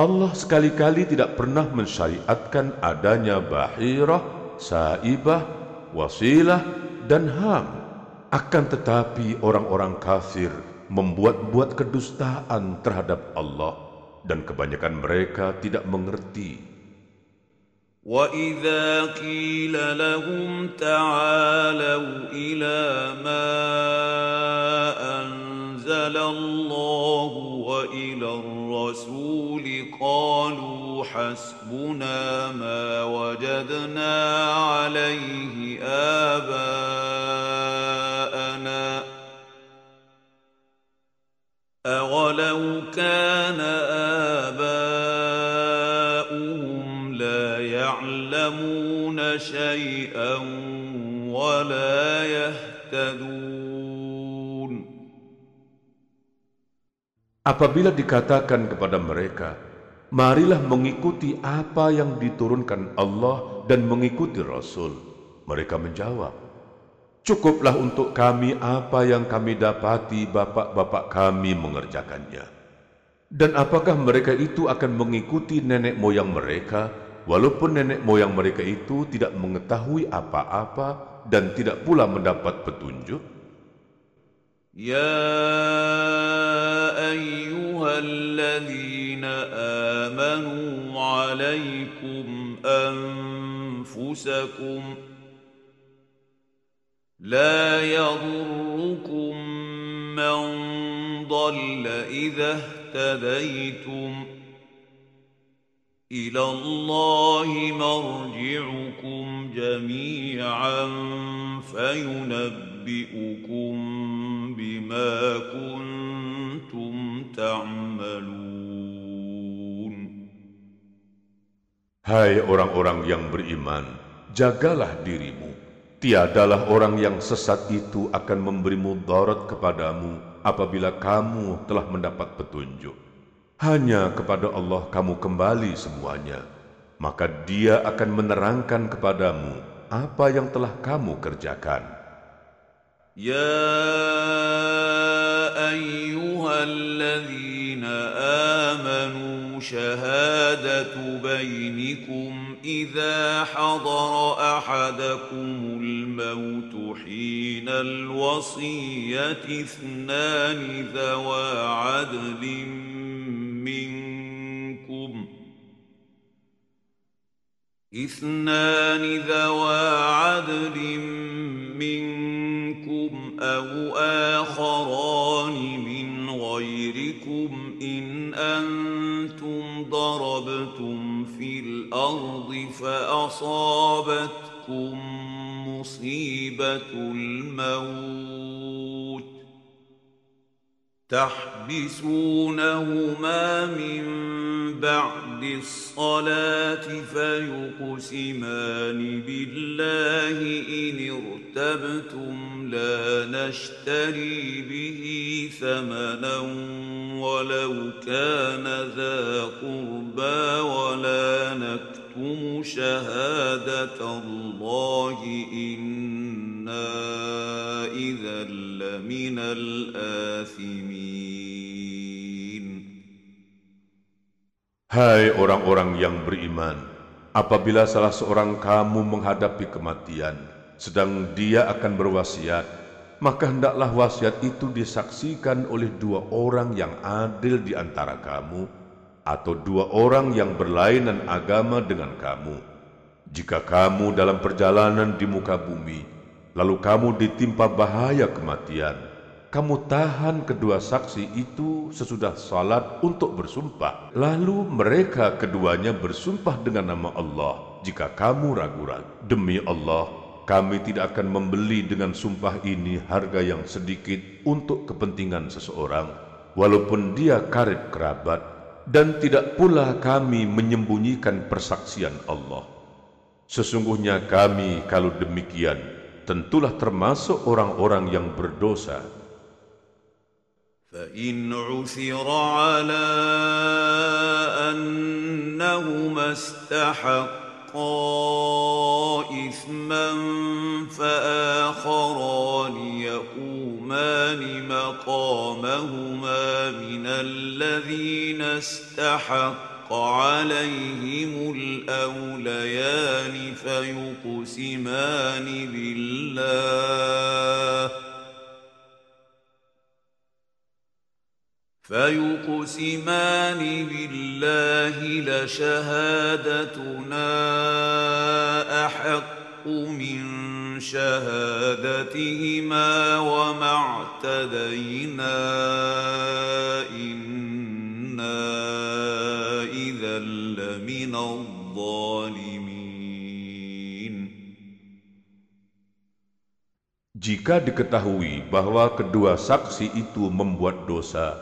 Allah sekali-kali tidak pernah mensyariatkan adanya bahirah, saibah, wasilah, dan ham. Akan tetapi orang-orang kafir membuat-buat kedustaan terhadap Allah dan kebanyakan mereka tidak mengerti. وَإِذَا قِيلَ لَهُمْ تَعَالَوْا إِلَى مَا أَنزَلَ أنزل الله وإلى الرسول قالوا حسبنا ما وجدنا عليه آباءنا أولو كان آباؤهم لا يعلمون شيئا ولا يهتدون Apabila dikatakan kepada mereka, marilah mengikuti apa yang diturunkan Allah dan mengikuti Rasul. Mereka menjawab, Cukuplah untuk kami apa yang kami dapati bapak-bapak kami mengerjakannya. Dan apakah mereka itu akan mengikuti nenek moyang mereka, walaupun nenek moyang mereka itu tidak mengetahui apa-apa dan tidak pula mendapat petunjuk? Ya ayyuhalladzina amanu alaikum anfusakum لا يضركم من ضل إذا اهتديتم إلى الله مرجعكم جميعا فينبئكم بما كنتم تعملون Hai orang-orang yang beriman, jagalah dirimu. Tiadalah orang yang sesat itu akan memberi mudarat kepadamu apabila kamu telah mendapat petunjuk. Hanya kepada Allah kamu kembali semuanya, maka Dia akan menerangkan kepadamu apa yang telah kamu kerjakan. Ya ayyuhalladzina amanu شهادة بينكم إذا حضر أحدكم الموت حين الوصية اثنان ذوى عدل منكم. اثنان ذوى عدل منكم أو آخران من غيركم إن أنتم ضربتم في الأرض فأصابتكم مصيبة الموت. تحبسونهما من بعد الصلاة فيقسمان بالله إن ارتبتم لا نشتري به ثمنا ولو كان ذا قربى ولا نكتم شهادة الله إنا إذا لمن الآثمين Hai orang-orang yang beriman, apabila salah seorang kamu menghadapi kematian, sedang dia akan berwasiat, maka hendaklah wasiat itu disaksikan oleh dua orang yang adil di antara kamu, atau dua orang yang berlainan agama dengan kamu. Jika kamu dalam perjalanan di muka bumi, lalu kamu ditimpa bahaya kematian, kamu tahan kedua saksi itu sesudah salat untuk bersumpah. Lalu mereka keduanya bersumpah dengan nama Allah jika kamu ragu-ragu. Demi Allah, kami tidak akan membeli dengan sumpah ini harga yang sedikit untuk kepentingan seseorang, walaupun dia karib kerabat, dan tidak pula kami menyembunyikan persaksian Allah. Sesungguhnya kami kalau demikian, tentulah termasuk orang-orang yang berdosa. فإن عثر على أنهما استحقا إثما فآخران يقومان مقامهما من الذين استحق عليهم الأوليان فيقسمان بالله فيقسمان بالله لشهادتنا احق من شهادتهما وما اعتدينا Jika diketahui bahwa kedua saksi itu membuat dosa,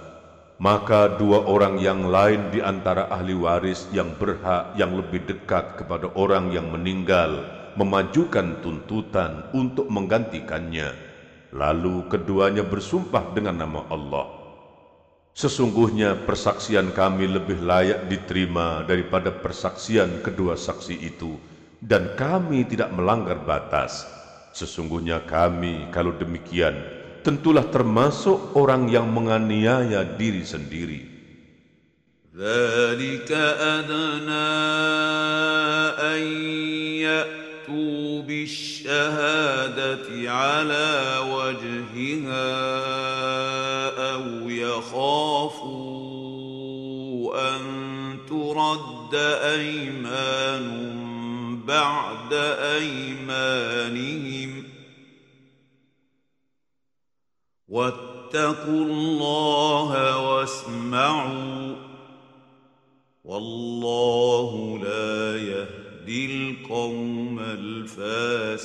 maka dua orang yang lain di antara ahli waris yang berhak yang lebih dekat kepada orang yang meninggal memajukan tuntutan untuk menggantikannya. Lalu keduanya bersumpah dengan nama Allah. Sesungguhnya persaksian kami lebih layak diterima daripada persaksian kedua saksi itu, dan kami tidak melanggar batas. Sesungguhnya kami, kalau demikian, tentulah termasuk orang yang menganiaya diri sendiri. ذلك أدنى أن يأتوا بالشهادة على وجهها أو يخافوا أن ترد أيمان بعد أيمانهم واتقوا الله واسمعوا والله لا يهدي القوم الفاسقين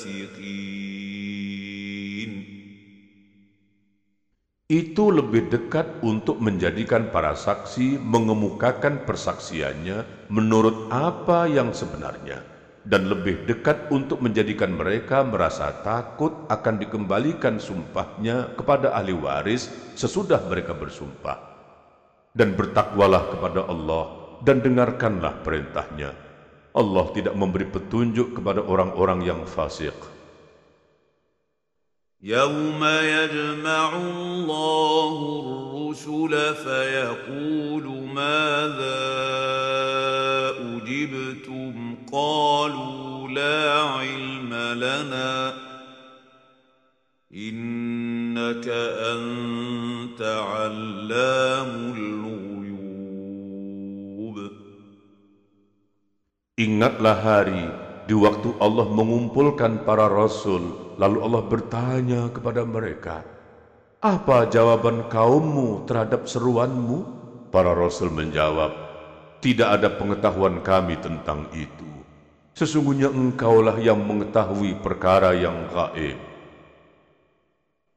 Itu lebih dekat untuk menjadikan para saksi mengemukakan persaksiannya menurut apa yang sebenarnya dan lebih dekat untuk menjadikan mereka merasa takut akan dikembalikan sumpahnya kepada ahli waris sesudah mereka bersumpah. Dan bertakwalah kepada Allah dan dengarkanlah perintahnya. Allah tidak memberi petunjuk kepada orang-orang yang fasik. يوم يجمع الله الرسل فيقول ماذا أجبتم قالوا لا علم لنا إنك أنت علام الغيوب Ingatlah hari di waktu Allah mengumpulkan para rasul, lalu Allah bertanya kepada mereka, "Apa jawaban kaummu terhadap seruanmu?" Para rasul menjawab, "Tidak ada pengetahuan kami tentang itu. Sesungguhnya engkaulah yang mengetahui perkara yang gaib."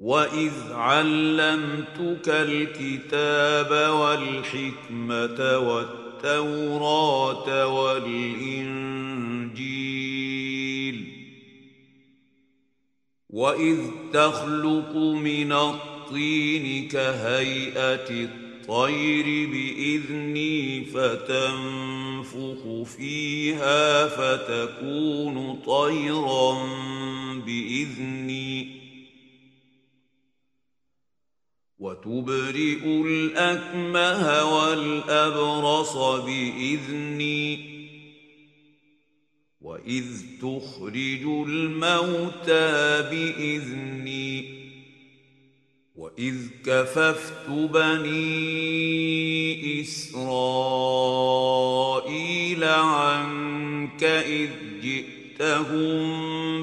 واذ علمتك الكتاب والحكمه والتوراه والانجيل واذ تخلق من الطين كهيئه الطير باذني فتنفخ فيها فتكون طيرا باذني وتبرئ الأكمه والأبرص بإذني وإذ تخرج الموتى بإذني وإذ كففت بني إسرائيل عنك إذ جئتهم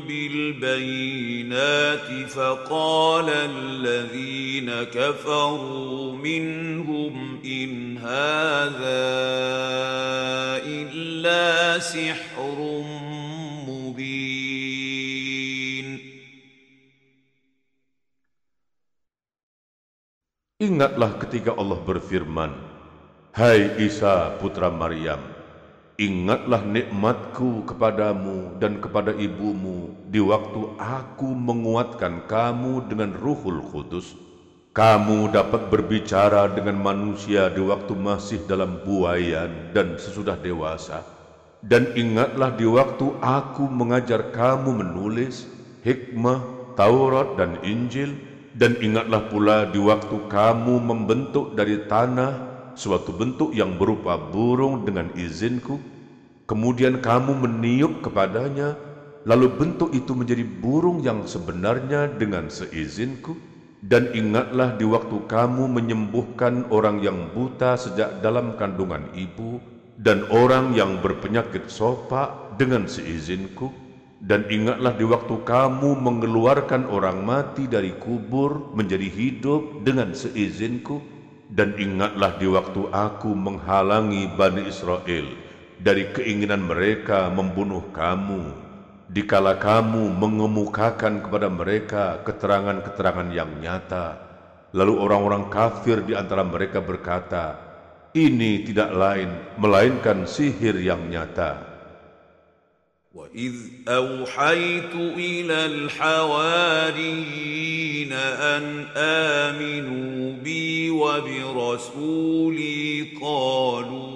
بالبينات فقال الذين كفروا منهم إن هذا إلا سحر مبين Ingatlah ketika Allah berfirman, Hai Isa putra Maryam, ingatlah nikmatku kepadamu dan kepada ibumu di waktu aku menguatkan kamu dengan ruhul kudus. Kamu dapat berbicara dengan manusia di waktu masih dalam buayan dan sesudah dewasa. Dan ingatlah di waktu aku mengajar kamu menulis, hikmah, Taurat dan Injil, Dan ingatlah pula di waktu kamu membentuk dari tanah suatu bentuk yang berupa burung dengan izinku, kemudian kamu meniup kepadanya, lalu bentuk itu menjadi burung yang sebenarnya dengan seizinku, dan ingatlah di waktu kamu menyembuhkan orang yang buta sejak dalam kandungan ibu, dan orang yang berpenyakit sopak dengan seizinku, dan ingatlah di waktu kamu mengeluarkan orang mati dari kubur menjadi hidup dengan seizinku, dan ingatlah di waktu aku menghalangi Bani Israel dari keinginan mereka membunuh kamu, dikala kamu mengemukakan kepada mereka keterangan-keterangan yang nyata, lalu orang-orang kafir di antara mereka berkata, ini tidak lain melainkan sihir yang nyata. وإذ أوحيت إلى الحواريين أن آمنوا بي وبرسولي قالوا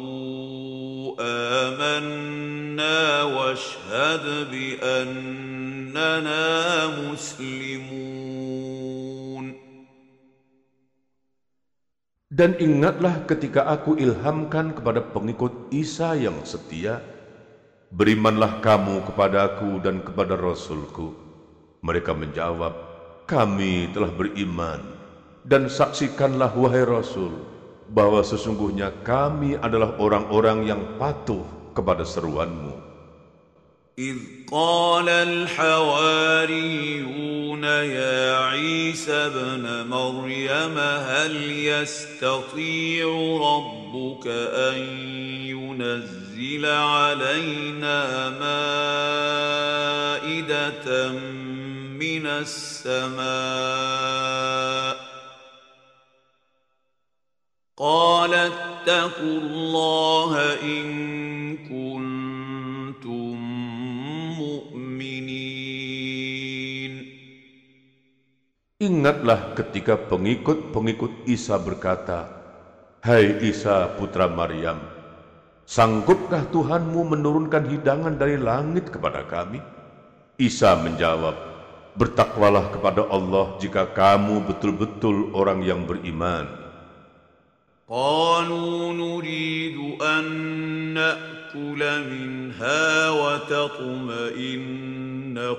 آمنا واشهد بأننا مسلمون Dan ingatlah ketika aku ilhamkan kepada pengikut Isa yang setia, Berimanlah kamu kepadaku dan kepada Rasulku. Mereka menjawab, kami telah beriman. Dan saksikanlah wahai Rasul, bahwa sesungguhnya kami adalah orang-orang yang patuh kepada seruanmu. إذ قال الحواريون يا عيسى ابن مريم هل يستطيع ربك أن ينزل علينا مائدة من السماء؟ قال اتقوا الله إن كنتم Ingatlah ketika pengikut-pengikut Isa berkata, Hai Isa putra Maryam, sanggupkah Tuhanmu menurunkan hidangan dari langit kepada kami? Isa menjawab, bertakwalah kepada Allah jika kamu betul-betul orang yang beriman. قالوا نريد أن نأكل منها وتطمئن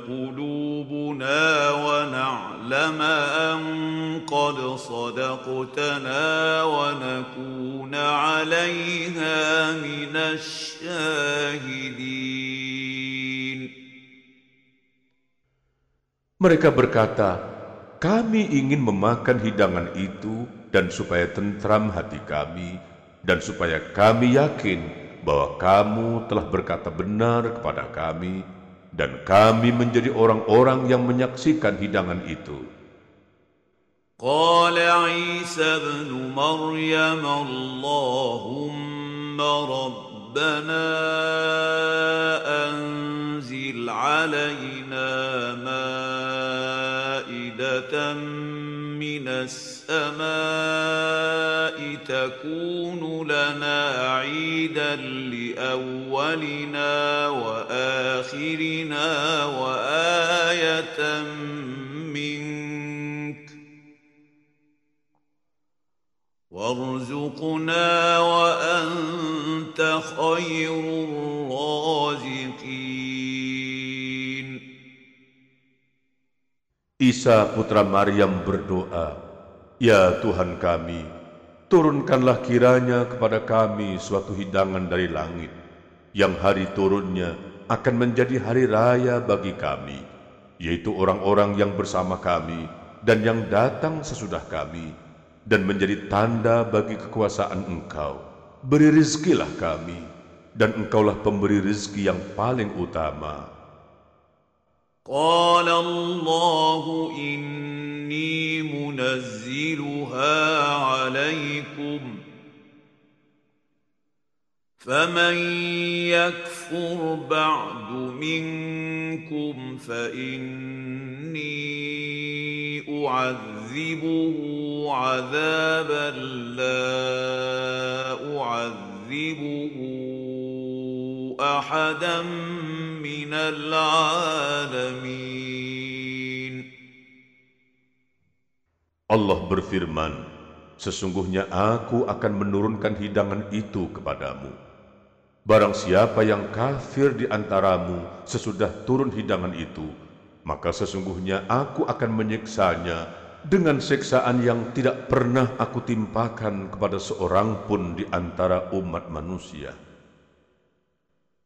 قلوبنا ونعلم أن قد صدقتنا ونكون عليها من الشاهدين. Mereka berkata, kami ingin memakan hidangan itu dan supaya tentram hati kami dan supaya kami yakin bahwa kamu telah berkata benar kepada kami dan kami menjadi orang-orang yang menyaksikan hidangan itu. قال عيسى ابن مريم اللهم ربنا أنزل علينا مائدة من السماء تكون لنا عيدا لأولنا وآخرنا وآية منك وارزقنا وأنت خير الرازقين. Isa putra Maryam berdoa, Ya Tuhan kami, turunkanlah kiranya kepada kami suatu hidangan dari langit, yang hari turunnya akan menjadi hari raya bagi kami, yaitu orang-orang yang bersama kami dan yang datang sesudah kami, dan menjadi tanda bagi kekuasaan Engkau. Beri rizkilah kami, dan Engkaulah pemberi rizki yang paling utama. Qala Allahu inna إني منزلها عليكم فمن يكفر بعد منكم فإني أعذبه عذابا لا أعذبه أحدا من العالمين. Allah berfirman, Sesungguhnya aku akan menurunkan hidangan itu kepadamu. Barang siapa yang kafir di antaramu sesudah turun hidangan itu, maka sesungguhnya aku akan menyiksanya dengan siksaan yang tidak pernah aku timpakan kepada seorang pun di antara umat manusia.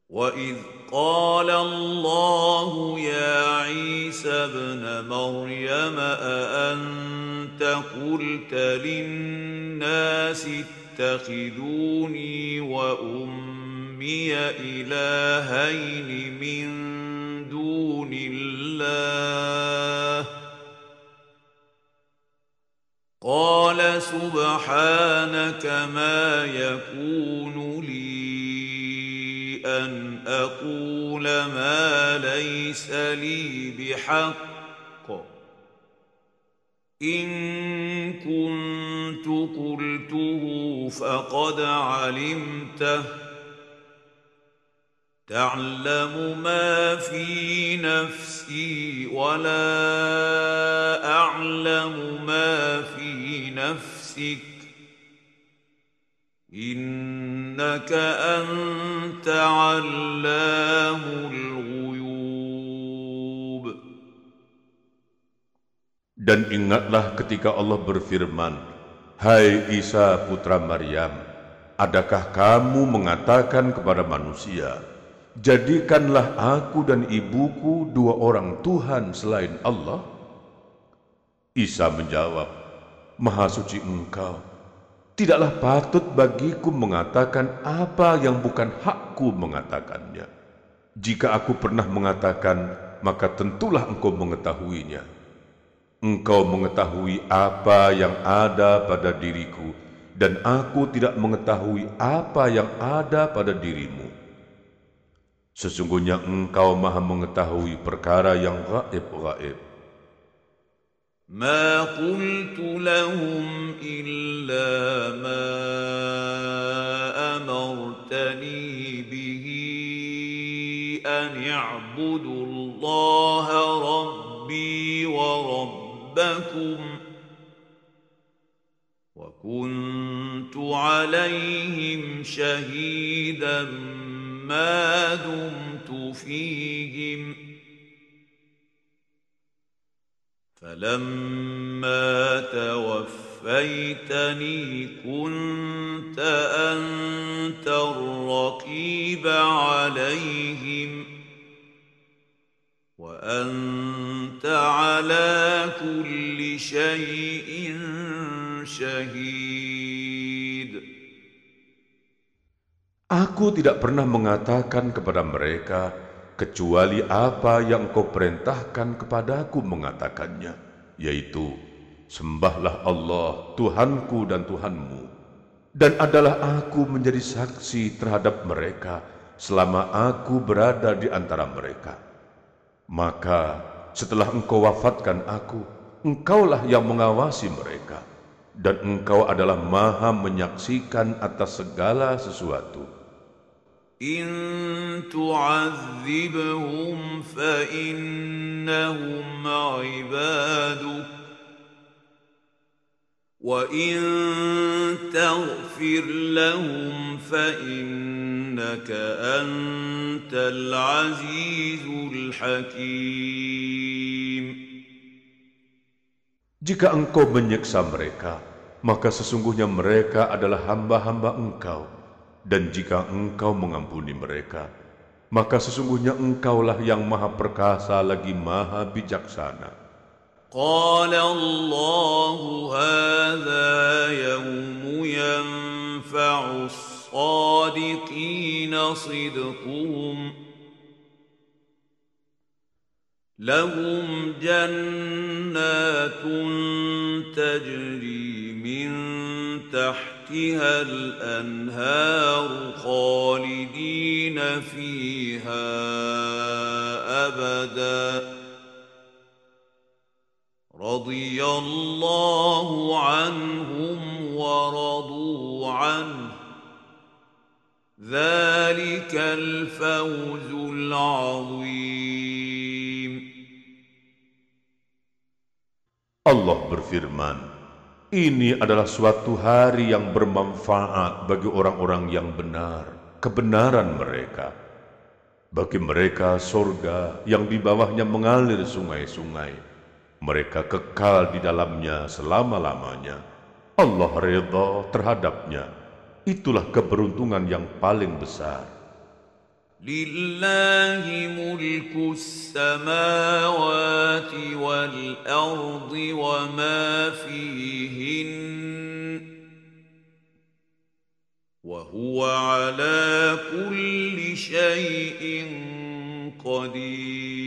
وإذ قال الله يا عيسى ابن مريم أأنت قلت للناس اتخذوني وأمي إلهين من دون الله؟ قال سبحانك ما يكون لي أن أقول ما ليس لي بحق. إن كنت قلته فقد علمته. تعلم ما في نفسي ولا أعلم ما في نفسك. إنك أنت علام الغيوب Dan ingatlah ketika Allah berfirman, Hai Isa putra Maryam, adakah kamu mengatakan kepada manusia, Jadikanlah aku dan ibuku dua orang Tuhan selain Allah? Isa menjawab, Maha suci engkau, Tidaklah patut bagiku mengatakan apa yang bukan hakku mengatakannya. Jika aku pernah mengatakan, maka tentulah engkau mengetahuinya. Engkau mengetahui apa yang ada pada diriku, dan aku tidak mengetahui apa yang ada pada dirimu. Sesungguhnya engkau maha mengetahui perkara yang gaib-gaib. ما قلت لهم إلا ما أمرتني به أن اعبدوا الله ربي وربكم وكنت عليهم شهيدا ما دمت فيهم ۖ فلما توفيتني كنت أنت الرقيب عليهم وأنت على كل شيء شهيد. Aku tidak pernah mengatakan kepada mereka, kecuali apa yang kau perintahkan kepadaku mengatakannya, yaitu, Sembahlah Allah, Tuhanku dan Tuhanmu, dan adalah aku menjadi saksi terhadap mereka selama aku berada di antara mereka. Maka setelah engkau wafatkan aku, engkaulah yang mengawasi mereka, dan engkau adalah maha menyaksikan atas segala sesuatu. إن تعذبهم فإنهم عبادك وإن تغفر لهم فإنك أنت العزيز الحكيم Jika engkau menyiksa mereka, maka sesungguhnya mereka adalah hamba-hamba engkau dan jika engkau mengampuni mereka, maka sesungguhnya engkaulah yang maha perkasa lagi maha bijaksana. قال الله هذا يوم ينفع الصادقين صدقهم لهم جنات تجري من تحت تحتها الأنهار خالدين فيها أبدا. رضي الله عنهم ورضوا عنه. ذلك الفوز العظيم. الله berfirman Ini adalah suatu hari yang bermanfaat bagi orang-orang yang benar, kebenaran mereka. Bagi mereka sorga yang di bawahnya mengalir sungai-sungai. Mereka kekal di dalamnya selama-lamanya. Allah redha terhadapnya. Itulah keberuntungan yang paling besar. لله ملك السماوات والأرض وما فيهن وهو على كل شيء قدير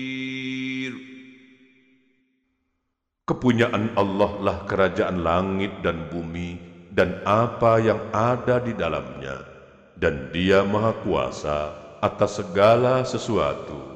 Kepunyaan Allah lah kerajaan langit dan bumi dan apa yang ada di dalamnya, dan Dia Maha Kuasa atas segala sesuatu.